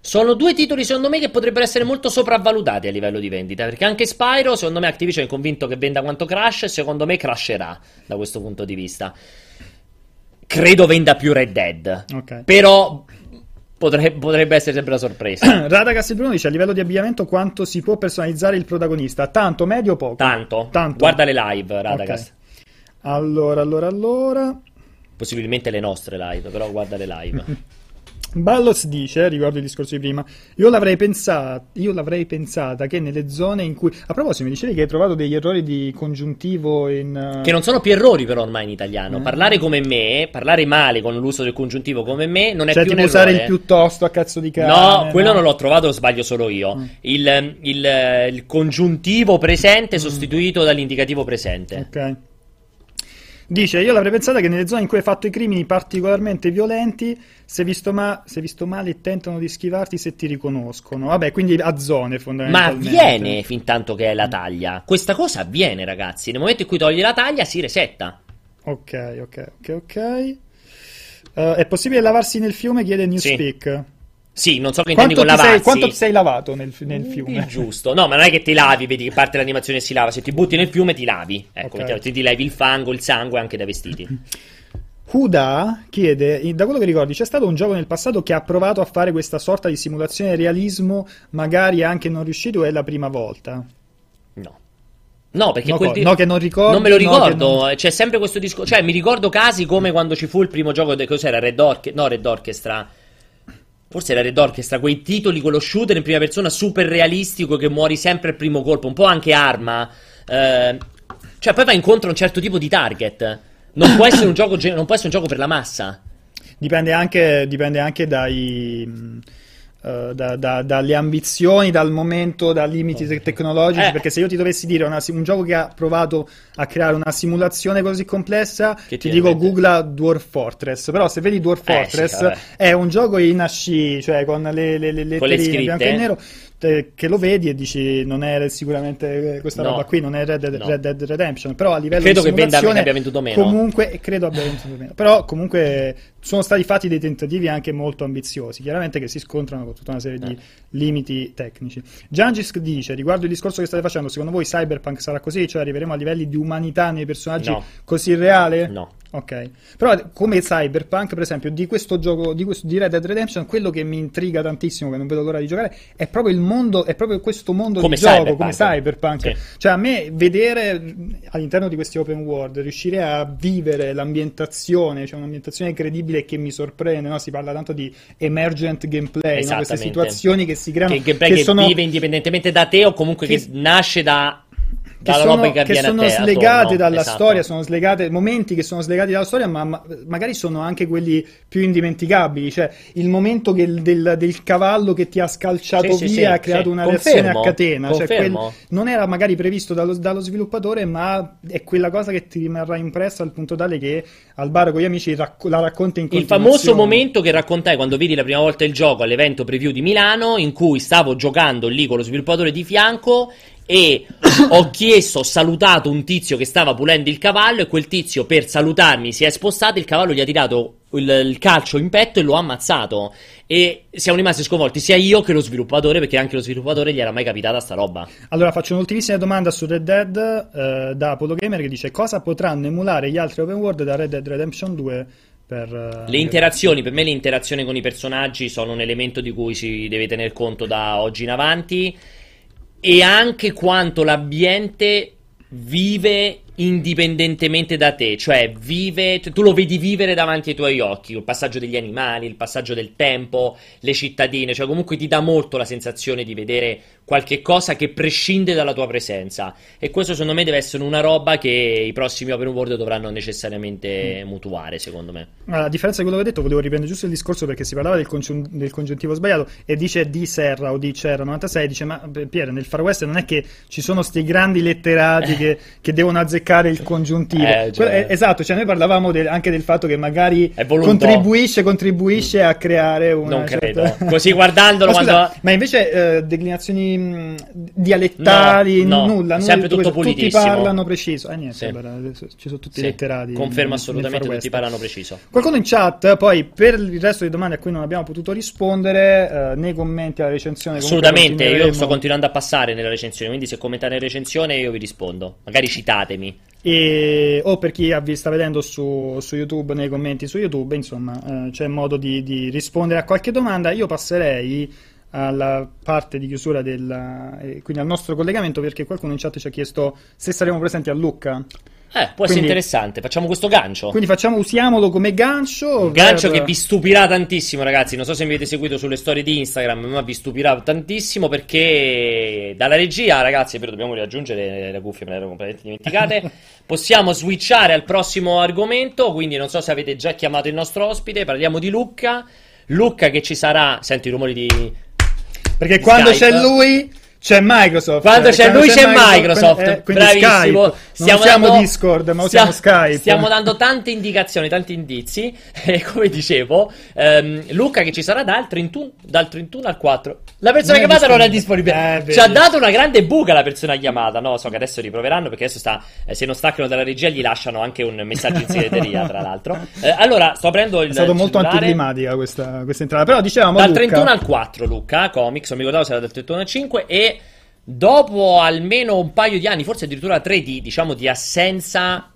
Sono due titoli, secondo me, che potrebbero essere molto sopravvalutati a livello di vendita. Perché anche Spyro, secondo me, Activision è convinto che venda quanto Crash. E secondo me, crasherà da questo punto di vista. Credo venda più Red Dead. Ok. Però potrebbe, potrebbe essere sempre la sorpresa. Radagast Bruno dice a livello di abbigliamento quanto si può personalizzare il protagonista? Tanto, medio o poco? Tanto. Tanto. Guarda le live, Radagast. Ok. Allora, allora, allora. Possibilmente le nostre live, però guarda le live. Ballos dice, riguardo il discorso di prima, io l'avrei, pensata, io l'avrei pensata che nelle zone in cui... A proposito, mi dicevi che hai trovato degli errori di congiuntivo in... eh, Che non sono più errori però ormai in italiano. Eh. Parlare come me, parlare male con l'uso del congiuntivo come me, non è Cioè, più tipo un usare errore. il piuttosto a cazzo di cane. No, quello no? non l'ho trovato, lo sbaglio solo io. Mm. Il, il- il congiuntivo presente sostituito dall'indicativo presente. Ok. Dice, io l'avrei pensata che nelle zone in cui hai fatto i crimini particolarmente violenti, se visto, ma- se visto male tentano di schivarti se ti riconoscono. Vabbè, quindi a zone Ma fondamentalmente. avviene fin tanto che è la taglia. Questa cosa avviene, ragazzi. Nel momento in cui togli la taglia, si resetta. Ok, ok, ok, ok. Eh, è possibile lavarsi nel fiume? Chiede Newspeak. Sì, non so che intendi con ti, sei, lavarsi. quanto ti sei lavato nel, nel Il fiume? giusto. No, ma non è che ti lavi, vedi che parte l'animazione e si lava. Se ti butti nel fiume, ti lavi. Ecco, Ok. mettiamo- ti, ti levi il fango, il sangue anche dai vestiti. Huda chiede, da quello che ricordi, c'è stato un gioco nel passato che ha provato a fare questa sorta di simulazione realismo, magari anche non riuscito, è la prima volta? No. No, perché No, di- no, che non ricordo, Non me lo no, ricordo. non- C'è sempre questo discorso. Cioè, mi ricordo casi come quando ci fu il primo gioco. De- cos'era? Red Orchestra. No, Red Orchestra. Forse era Red Orchestra. Quei titoli con lo shooter in prima persona super realistico che muori sempre al primo colpo. Un po' anche arma. Eh, cioè, poi va incontro a un certo tipo di target. Non può essere un gioco, non può essere un gioco per la massa. Dipende anche, dipende anche dai, eh, da- da- dalle ambizioni, dal momento, dai limiti te- tecnologici. Eh. Perché se io ti dovessi dire una un gioco che ha provato a creare una simulazione così complessa, Che ti ti dico googla Dwarf Fortress. Però se vedi Dwarf Eh, sì, Fortress vabbè. è un gioco in asci, cioè con le, le, le le letterine bianco e nero. Te- che lo vedi e dici non è sicuramente eh, questa No. roba qui non è Red Dead, No. Red Dead Redemption però a livello Credo di simulazione abbia venduto meno. comunque credo abbia venduto meno però comunque sono stati fatti dei tentativi anche molto ambiziosi chiaramente che si scontrano con tutta una serie di Eh. limiti tecnici Giangisk dice riguardo il discorso che state facendo secondo voi Cyberpunk sarà così cioè arriveremo a livelli di umanità nei personaggi No. così reale? No. Ok, però come Cyberpunk, per esempio, di questo gioco, di, questo, di Red Dead Redemption, quello che mi intriga tantissimo, che non vedo l'ora di giocare, è proprio il mondo, è proprio questo mondo Come di gioco, Cyberpunk. come Cyberpunk. Sì. Cioè, a me vedere all'interno di questi open world, riuscire a vivere l'ambientazione, cioè un'ambientazione credibile che mi sorprende, no? Si parla tanto di emergent gameplay, no? queste situazioni che si creano, Che, gameplay che, sono vive indipendentemente da te o comunque che, che- nasce da, che sono, che che sono slegate attorno. dalla Esatto. storia, sono slegate, momenti che sono slegati dalla storia, ma, ma- magari sono anche quelli più indimenticabili. Cioè, il momento che il- del, del cavallo che ti ha scalciato Sì, via sì, ha creato sì. una Confermo, reazione a catena. Cioè, quel- non era magari previsto dallo, dallo sviluppatore, ma è quella cosa che ti rimarrà impressa al punto tale che al bar con gli amici racco- la racconta in Il continuazione. famoso momento che raccontai quando vidi la prima volta il gioco all'evento preview di Milano, in cui stavo giocando lì con lo sviluppatore di fianco e ho chiesto, ho salutato un tizio che stava pulendo il cavallo e quel tizio per salutarmi si è spostato, il cavallo gli ha tirato il, il calcio in petto e lo ha ammazzato. E siamo rimasti sconvolti sia io che lo sviluppatore, perché anche lo sviluppatore gli era mai capitata sta roba. Allora faccio un'ultimissima domanda su Red Dead eh, da Apollo Gamer che dice cosa potranno emulare gli altri open world da Red Dead Redemption 2 per... eh, Le interazioni, per me le interazioni con i personaggi sono un elemento di cui si deve tener conto da oggi in avanti e anche quanto l'ambiente vive indipendentemente da te, cioè vive, tu lo vedi vivere davanti ai tuoi occhi, il passaggio degli animali, il passaggio del tempo, le cittadine, cioè comunque ti dà molto la sensazione di vedere qualche cosa che prescinde dalla tua presenza e questo secondo me deve essere una roba che i prossimi open world dovranno necessariamente mutuare, secondo me. Allora, a differenza di quello che ho detto, volevo riprendere giusto il discorso perché si parlava del, congiun- del congiuntivo sbagliato e dice di Serra o di Serra 96, dice ma Pier, nel Far West non è che ci sono sti grandi letterati che, che devono azzeccare il congiuntivo. Eh, cioè- esatto, cioè noi parlavamo del- anche del fatto che magari contribuisce, contribuisce a creare una Non certa- credo. Così guardandolo Ma, scusa, quando- ma invece eh, declinazioni mh, dialettali, No, no, nulla, sempre di tutto questo. tutti pulitissimo. parlano preciso. Eh niente, Sì. adesso ci sono tutti Sì, letterati. Confermo assolutamente tutti parlano preciso. Qualcuno in chat, poi per il resto di domande a cui non abbiamo potuto rispondere, eh, nei commenti alla recensione. Assolutamente, io sto continuando a passare nella recensione, quindi se commentate in recensione io vi rispondo. Magari citatemi. E, o per chi sta vedendo su, su, YouTube, nei commenti su YouTube, insomma, eh, c'è modo di, di, rispondere a qualche domanda. Io passerei alla parte di chiusura del, eh, quindi al nostro collegamento perché qualcuno in chat ci ha chiesto se saremo presenti a Lucca. Eh, può quindi, essere interessante. Facciamo questo gancio. Quindi facciamo, usiamolo come gancio. Un gancio per... che vi stupirà tantissimo, ragazzi. Non so se mi avete seguito sulle storie di Instagram, ma vi stupirà tantissimo perché dalla regia, ragazzi, però dobbiamo riaggiungere le cuffie, me le ero completamente dimenticate. Possiamo switchare al prossimo argomento. Quindi non so se avete già chiamato il nostro ospite. Parliamo di Lucca. Lucca che ci sarà. Sento i rumori di. Perché di quando Skype. c'è lui c'è Microsoft. Quando c'è lui c'è Microsoft. Microsoft. Eh, Bravissimo. Skype. Stiamo non usiamo dando, Discord, ma usiamo stiamo, Skype. Stiamo dando tante indicazioni, tanti indizi. E come dicevo, um, Luca che ci sarà dal 31, dal 31 al 4. La persona non chiamata non è disponibile. Eh, ci ha dato una grande buca la persona chiamata. No, so che adesso riproveranno perché adesso sta. Eh, se non staccano dalla regia, gli lasciano anche un messaggio in segreteria. tra l'altro. Eh, allora, sto aprendo il. È stato molto anticlimatica questa, questa entrata. Però dicevamo. Dal Luca... 31 al 4, Luca. Comics, non mi ricordavo se era dal 31 al 5. E dopo almeno un paio di anni, forse addirittura tre di, diciamo, di assenza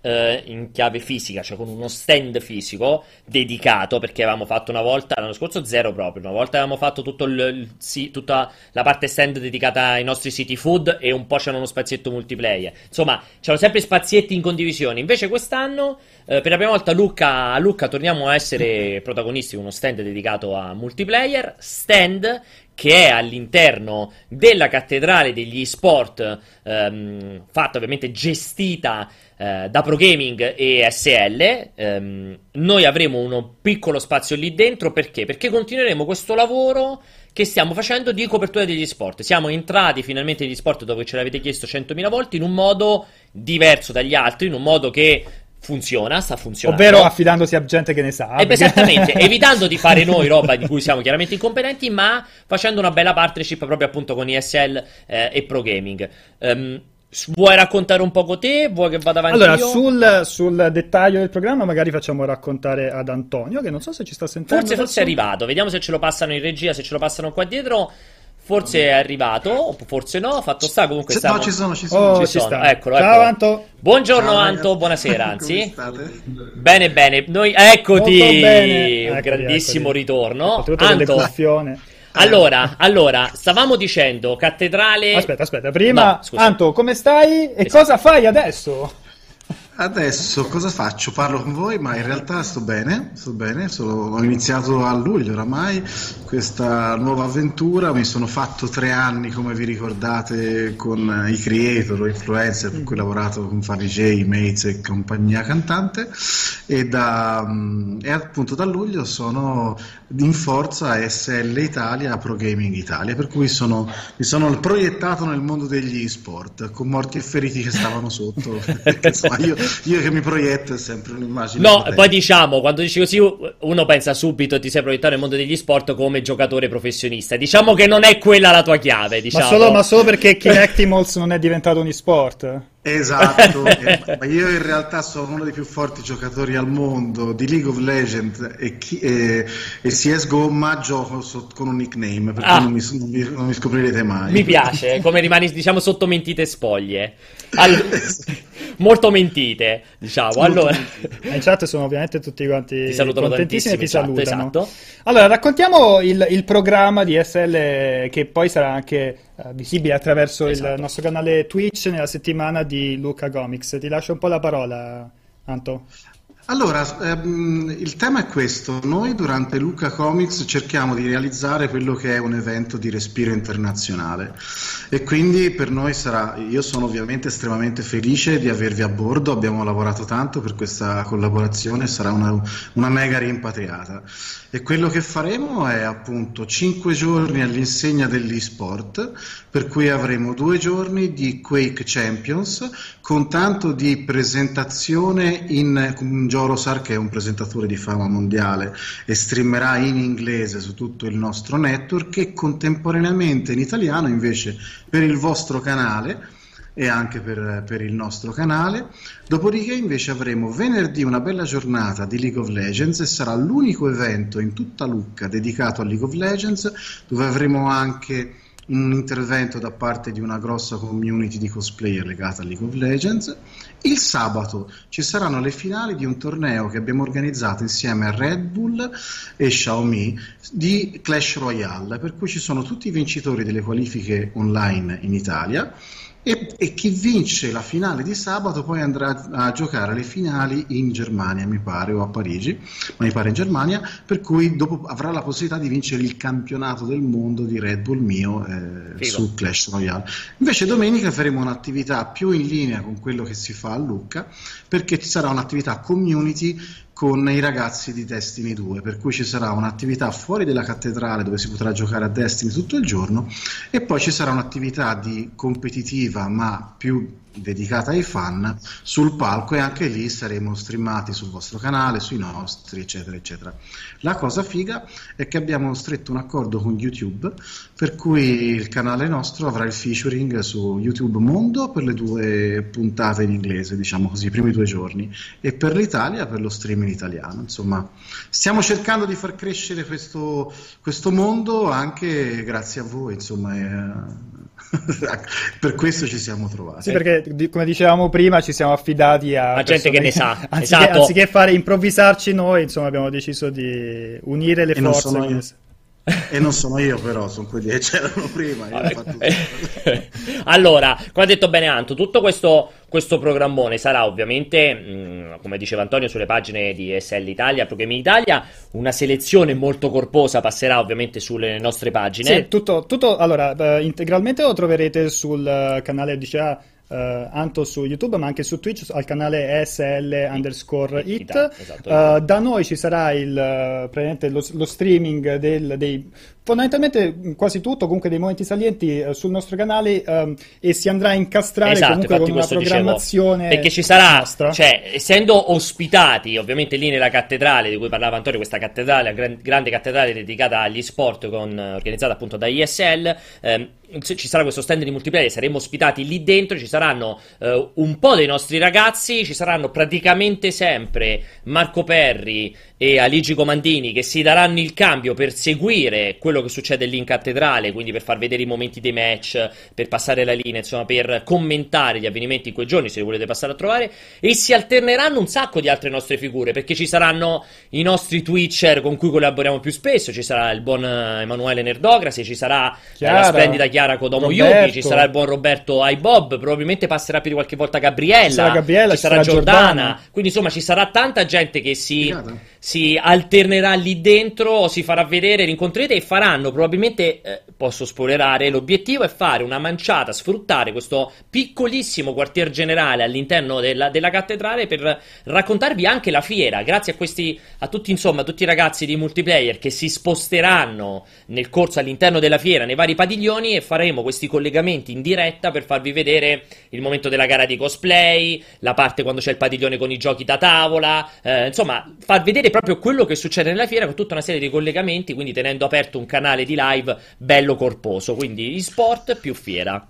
eh, in chiave fisica, cioè con uno stand fisico dedicato, perché avevamo fatto una volta, l'anno scorso zero proprio, una volta avevamo fatto il, il, tutta la parte stand dedicata ai nostri city food e un po' c'era uno spazietto multiplayer. Insomma, c'erano sempre spazietti in condivisione. Invece quest'anno, eh, per la prima volta Lucca, a Lucca torniamo a essere protagonisti con uno stand dedicato a multiplayer, stand che è all'interno della cattedrale degli sport, ehm, fatta ovviamente gestita eh, da Pro Gaming e SL. Ehm, noi avremo un piccolo spazio lì dentro perché? Perché continueremo questo lavoro che stiamo facendo di copertura degli sport. Siamo entrati finalmente negli sport dove ce l'avete chiesto 100.000 volte in un modo diverso dagli altri, in un modo che funziona, sta funzionando. Ovvero affidandosi a gente che ne sa. Eh, esattamente, evitando di fare noi roba di cui siamo chiaramente incompetenti, ma facendo una bella partnership proprio appunto con ISL eh, e Pro Gaming. Um, Vuoi raccontare un poco te? Vuoi che vada avanti? Allora, sul, sul, dettaglio del programma, magari facciamo raccontare ad Antonio, che non so se ci sta sentendo. Forse, forse è arrivato. Vediamo se ce lo passano in regia, se ce lo passano qua dietro. Forse è arrivato, forse no. Fatto sta comunque. Stiamo... No, ci sono, ci sono. Oh, ci sono. Eccolo, Ciao, eccolo. Anto. Buongiorno, Ciao, Anto. Buonasera, anzi. Bene, bene. Noi... Eccoti. Bene. Un grandissimo eccoli. ritorno. Anto. Allora, allora, stavamo dicendo cattedrale. Aspetta, aspetta, prima. No, Anto, come stai e esatto. cosa fai adesso? Adesso cosa faccio? Parlo con voi, ma in realtà sto bene, sto bene, sono, ho iniziato a luglio oramai questa nuova avventura, mi sono fatto tre anni, come vi ricordate, con i creator, influencer, per cui ho lavorato con Fari J, Mates e compagnia cantante e, da, e appunto da luglio sono in forza SL Italia Pro Gaming Italia, per cui sono, mi sono proiettato nel mondo degli e-sport, con morti e feriti che stavano sotto, insomma io io che mi proietto è sempre un'immagine. No, poi diciamo, quando dici così, uno pensa subito ti sei proiettato nel mondo degli sport come giocatore professionista. Diciamo che non è quella la tua chiave. Diciamo. Ma, solo, ma solo perché Kinectimals non è diventato un e-sport. Esatto, eh, io in realtà sono uno dei più forti giocatori al mondo di League of Legends e, e, e CSGO, ma gioco so, con un nickname, perché ah. non, mi, non, mi, non, mi, scoprirete mai. Mi piace, come rimani diciamo sotto mentite spoglie. Allora, molto mentite, diciamo. Allora. In chat sono ovviamente tutti quanti ti contentissimi e ti chat, salutano. Esatto. Allora, raccontiamo il, il programma di SL che poi sarà anche uh, visibile attraverso esatto. il nostro canale Twitch nella settimana di Luca Comics. Ti lascio un po' la parola, Anto. Allora, ehm, il tema è questo. Noi durante Luca Comics cerchiamo di realizzare quello che è un evento di respiro internazionale e quindi per noi sarà, io sono ovviamente estremamente felice di avervi a bordo, abbiamo lavorato tanto per questa collaborazione, sarà una, una mega rimpatriata. E quello che faremo è appunto 5 giorni all'insegna dell'e-sport, per cui avremo due giorni di Quake Champions con tanto di presentazione in Jorosar che è un presentatore di fama mondiale e streamerà in inglese su tutto il nostro network e contemporaneamente in italiano invece per il vostro canale e anche per, per, il nostro canale. Dopodiché invece avremo venerdì una bella giornata di League of Legends e sarà l'unico evento in tutta Lucca dedicato a League of Legends dove avremo anche un intervento da parte di una grossa community di cosplayer legata a League of Legends. Il sabato ci saranno le finali di un torneo che abbiamo organizzato insieme a Red Bull e Xiaomi di Clash Royale, per cui ci sono tutti i vincitori delle qualifiche online in Italia e, e, chi vince la finale di sabato poi andrà a giocare le finali in Germania, mi pare, o a Parigi, ma mi pare in Germania, per cui dopo avrà la possibilità di vincere il campionato del mondo di Red Bull mio eh, su Clash Royale. Invece domenica faremo un'attività più in linea con quello che si fa a Lucca, perché ci sarà un'attività community con i ragazzi di Destiny 2, per cui ci sarà un'attività fuori della cattedrale dove si potrà giocare a Destiny tutto il giorno e poi ci sarà un'attività di competitiva ma più dedicata ai fan sul palco e anche lì saremo streamati sul vostro canale, sui nostri, eccetera, eccetera. La cosa figa è che abbiamo stretto un accordo con YouTube per cui il canale nostro avrà il featuring su YouTube Mondo per le due puntate in inglese, diciamo così, i primi due giorni, e per l'Italia per lo stream in italiano. Insomma, stiamo cercando di far crescere questo, questo mondo anche grazie a voi, insomma. È, per questo ci siamo trovati. Sì, perché come dicevamo prima, ci siamo affidati a, a gente che ne sa. Anziché, esatto. anziché, fare improvvisarci noi, insomma, abbiamo deciso di unire le e forze. Non e non sono io, però, sono quelli che c'erano prima. allora, come ha detto bene Anto, tutto questo, questo programmone sarà ovviamente, mh, come diceva Antonio, sulle pagine di SL Italia, Programmi Italia. Una selezione molto corposa passerà ovviamente sulle nostre pagine. Sì, tutto, tutto allora, uh, integralmente lo troverete sul uh, canale di CA uh, Anto su YouTube ma anche su Twitch al canale ESL underscore it. Esatto, uh, da noi ci sarà il, uh, lo, lo, streaming del, dei fondamentalmente quasi tutto, comunque dei momenti salienti uh, sul nostro canale um, e si andrà a incastrare esatto, comunque con una programmazione dicevo, perché ci sarà, nostra. cioè essendo ospitati ovviamente lì nella cattedrale di cui parlava Antonio, questa cattedrale, gran, grande cattedrale dedicata agli sport con, organizzata appunto da ISL, ehm, ci sarà questo stand di multiplayer, saremo ospitati lì dentro, ci saranno eh, un po' dei nostri ragazzi, ci saranno praticamente sempre Marco Perri e Aligi Comandini che si daranno il cambio per seguire quello che succede lì in cattedrale, quindi per far vedere i momenti dei match, per passare la linea, insomma, per commentare gli avvenimenti in quei giorni, se li volete passare a trovare, e si alterneranno un sacco di altre nostre figure, perché ci saranno i nostri Twitcher con cui collaboriamo più spesso, ci sarà il buon Emanuele Nerdograsi, ci sarà Chiara. la splendida Chiara Kodomo Yuki, ci sarà il buon Roberto Aibob, probabilmente passerà più di qualche volta Gabriella, ci sarà, Gabriella, ci sarà Giordana. Giordana. quindi insomma ci sarà tanta gente che si si alternerà lì dentro, si farà vedere, rincontrerete e faranno probabilmente, eh, posso spoilerare, l'obiettivo è fare una manciata, sfruttare questo piccolissimo quartier generale all'interno della, della cattedrale per raccontarvi anche la fiera, grazie a questi, a tutti insomma, tutti i ragazzi di multiplayer che si sposteranno nel corso all'interno della fiera, nei vari padiglioni e faremo questi collegamenti in diretta per farvi vedere il momento della gara di cosplay, la parte quando c'è il padiglione con i giochi da tavola, eh, insomma, far vedere proprio quello che succede nella fiera con tutta una serie di collegamenti, quindi tenendo aperto un canale di live bello corposo, quindi sport più fiera.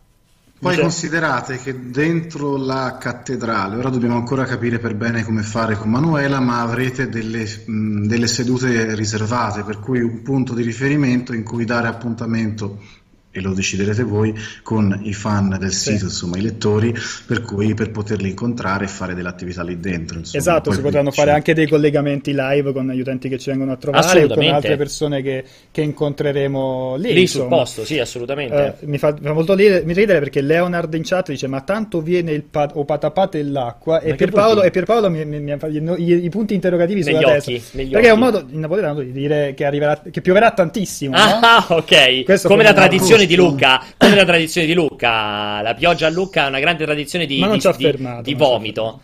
Poi cioè... considerate che dentro la cattedrale, ora dobbiamo ancora capire per bene come fare con Manuela, ma avrete delle, mh, delle sedute riservate, per cui un punto di riferimento in cui dare appuntamento e lo deciderete voi con i fan del sito, sì. insomma i lettori, per cui per poterli incontrare e fare dell'attività lì dentro. Insomma. Esatto, Poi si potranno fare anche dei collegamenti live con gli utenti che ci vengono a trovare o con altre persone che, che incontreremo lì. Lì insomma. sul posto, sì, assolutamente. Uh, mi, fa, fa, molto ridere, mi ridere perché Leonard in chat dice ma tanto viene il pat- o patapate l'acqua e Pierpaolo, e Pierpaolo mi, mi, mi i, punti interrogativi negli sulla occhi, testa. Perché occhi. è un modo in napoletano di dire che, arriverà, che pioverà tantissimo. Ah, no? ok. Questo Come la tradizione di Lucca, come la tradizione di Lucca, la pioggia a Lucca è una grande tradizione di, di, di, di vomito.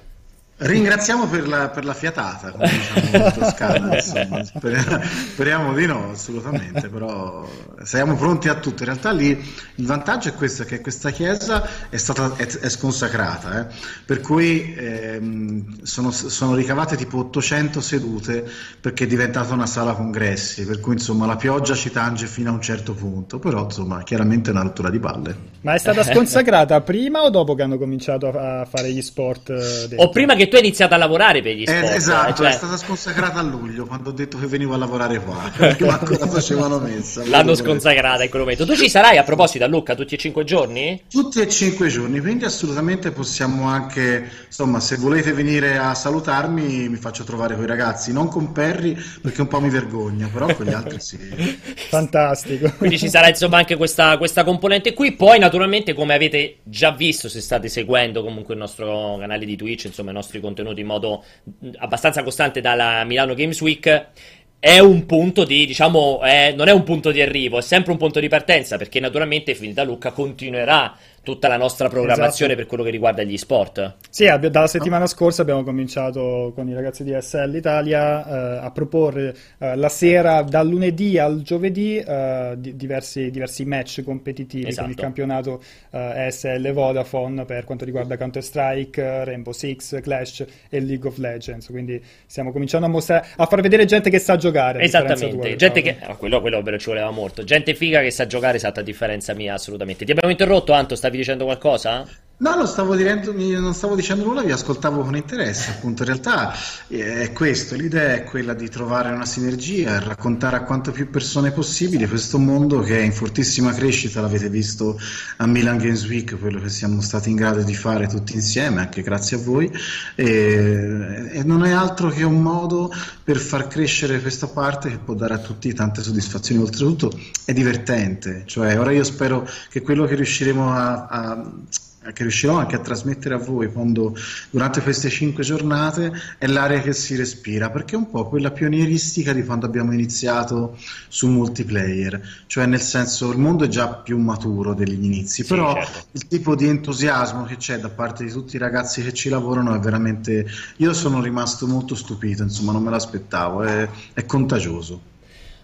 Ringraziamo per la, per la, fiatata, come diciamo in Toscana, insomma. Speriamo, speriamo, di no, assolutamente, però siamo pronti a tutto. In realtà lì il vantaggio è questo, che questa chiesa è, stata, è, è sconsacrata, eh? per cui ehm, sono, sono, ricavate tipo 800 sedute perché è diventata una sala congressi, per cui insomma la pioggia ci tange fino a un certo punto, però insomma chiaramente è una rottura di palle. Ma è stata sconsacrata prima o dopo che hanno cominciato a, fare gli sport? Eh, o prima che tu hai iniziato a lavorare per gli sport. Eh, esatto, cioè... è stata sconsacrata a luglio quando ho detto che venivo a lavorare qua, perché ancora facevano messa. L'hanno sconsacrata in quel momento. Tu ci sarai a proposito a Lucca tutti e cinque giorni? Tutti e cinque giorni, quindi assolutamente possiamo anche, insomma, se volete venire a salutarmi mi faccio trovare con i ragazzi, non con Perry perché un po' mi vergogno, però con gli altri sì. Fantastico. Quindi ci sarà insomma anche questa, questa componente qui. Poi naturalmente come avete già visto se state seguendo comunque il nostro canale di Twitch, insomma i nostri contenuti in modo abbastanza costante dalla Milano Games Week è un punto di, diciamo, è, non è un punto di arrivo, è sempre un punto di partenza, perché naturalmente Finita Lucca continuerà tutta la nostra programmazione esatto. per quello che riguarda gli sport. Sì, dalla settimana scorsa abbiamo cominciato con i ragazzi di SL Italia eh, a proporre eh, la sera dal lunedì al giovedì eh, di, diversi, diversi, match competitivi esatto. con il campionato ESL eh, Vodafone per quanto riguarda Counter Strike, Rainbow Six, Clash e League of Legends. Quindi stiamo cominciando a mostrare, a far vedere gente che sa giocare. Esattamente, gente che... Oh, quello, quello ci voleva molto. Gente figa che sa giocare, esatta a differenza mia, assolutamente. Ti abbiamo interrotto, Anto, stavi dicendo qualcosa? No, non stavo, direndo, non stavo dicendo nulla, vi ascoltavo con interesse. Appunto, in realtà eh, è questo: l'idea è quella di trovare una sinergia raccontare a quante più persone possibile questo mondo che è in fortissima crescita. L'avete visto a Milan Games Week, quello che siamo stati in grado di fare tutti insieme, anche grazie a voi. E, e non è altro che un modo per far crescere questa parte che può dare a tutti tante soddisfazioni. Oltretutto è divertente, cioè ora io spero che quello che riusciremo a, a che riuscirò anche a trasmettere a voi quando, durante queste cinque giornate è l'aria che si respira perché è un po' quella pionieristica di quando abbiamo iniziato su multiplayer cioè nel senso il mondo è già più maturo degli inizi sì, però certo. il tipo di entusiasmo che c'è da parte di tutti i ragazzi che ci lavorano è veramente io sono rimasto molto stupito insomma non me l'aspettavo è, è contagioso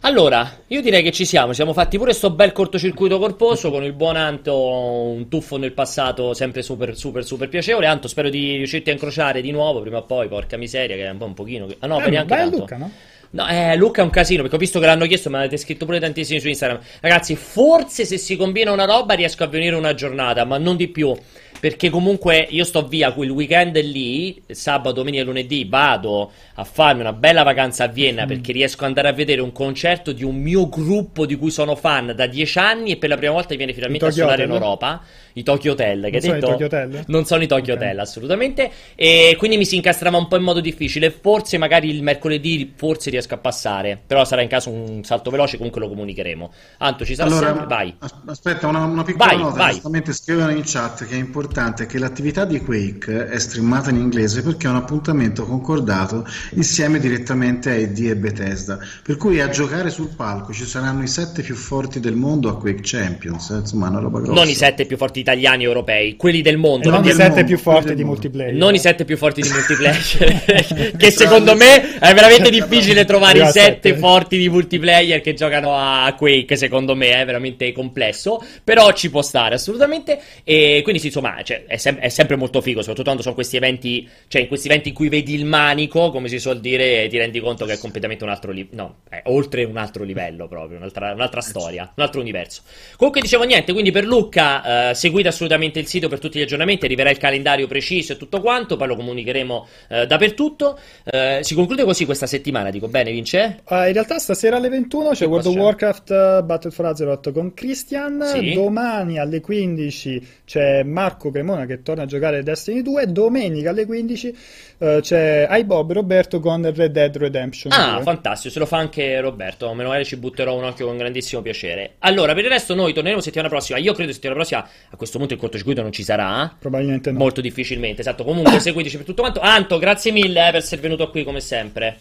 allora, io direi che ci siamo, siamo fatti pure questo bel cortocircuito corposo con il buon Anto, un tuffo nel passato sempre super super super piacevole. Anto, spero di riuscirti a incrociare di nuovo prima o poi, porca miseria, che è un po' un pochino... Ah no, eh, neanche tanto. Luca, no? No, eh, Luca è un casino perché ho visto che l'hanno chiesto, ma avete scritto pure tantissimi su Instagram. Ragazzi, forse se si combina una roba riesco a venire una giornata, ma non di più. Perché comunque io sto via quel weekend lì, sabato, domenica e lunedì, vado a farmi una bella vacanza a Vienna mm. perché riesco ad andare a vedere un concerto di un mio gruppo di cui sono fan da dieci anni e per la prima volta viene finalmente a suonare in Europa. I Tokyo Hotel, che non sono detto, i Tokyo Hotel? Non sono i Tokyo okay. Hotel, assolutamente. E quindi mi si incastrava un po' in modo difficile. Forse magari il mercoledì, forse riesco a passare. Però sarà in caso un salto veloce, comunque lo comunicheremo. Anto, ci sarà allora, sempre? Vai. Aspetta, una, una piccola vai, nota. Vai. Giustamente scrivono in chat che è importante che l'attività di Quake è streamata in inglese perché è un appuntamento concordato insieme direttamente a ID e Bethesda. Per cui a giocare sul palco ci saranno i sette più forti del mondo a Quake Champions. Eh, insomma, una roba grossa. Non i sette più forti italiani europei, quelli del mondo. E non i sette mondo, più forti di multiplayer. Non i sette più forti di multiplayer. che secondo me è veramente difficile trovare i sette forti di multiplayer che giocano a Quake. Secondo me è veramente complesso. Però ci può stare assolutamente. E quindi, sì, insomma, cioè, è, sem- è, sempre molto figo. Soprattutto quando sono questi eventi, cioè in questi eventi in cui vedi il manico, come si suol dire, ti rendi conto che è completamente un altro livello. No, è oltre un altro livello proprio, un'altra, un'altra storia, un altro universo. Comunque, dicevo niente. Quindi, per Luca, eh, seguite assolutamente il sito per tutti gli aggiornamenti, arriverà il calendario preciso e tutto quanto, poi lo comunicheremo eh, dappertutto. Eh, si conclude così questa settimana, dico bene, Vince? Uh, in realtà stasera alle 21 c'è World of Warcraft uh, Battle for Azeroth con Christian, sì. domani alle 15 c'è Marco Cremona che torna a giocare Destiny 2, domenica alle 15 uh, c'è iBob Roberto con Red Dead Redemption. Ah, 2. fantastico, se lo fa anche Roberto, male ci butterò un occhio con grandissimo piacere. Allora, per il resto noi torneremo settimana prossima, io credo settimana prossima a questo punto il cortocircuito non ci sarà. Probabilmente no. Molto difficilmente, esatto. Comunque seguiteci per tutto quanto. Anto, grazie mille eh, per essere venuto qui come sempre.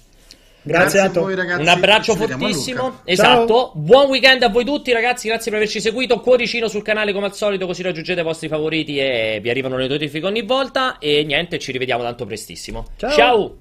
Grazie, grazie a voi ragazzi. Un abbraccio fortissimo. Esatto. Ciao. Buon weekend a voi tutti ragazzi, grazie per averci seguito. Cuoricino sul canale come al solito così raggiungete i vostri favoriti e vi arrivano le notifiche ogni volta e niente, ci rivediamo tanto prestissimo. Ciao. Ciao.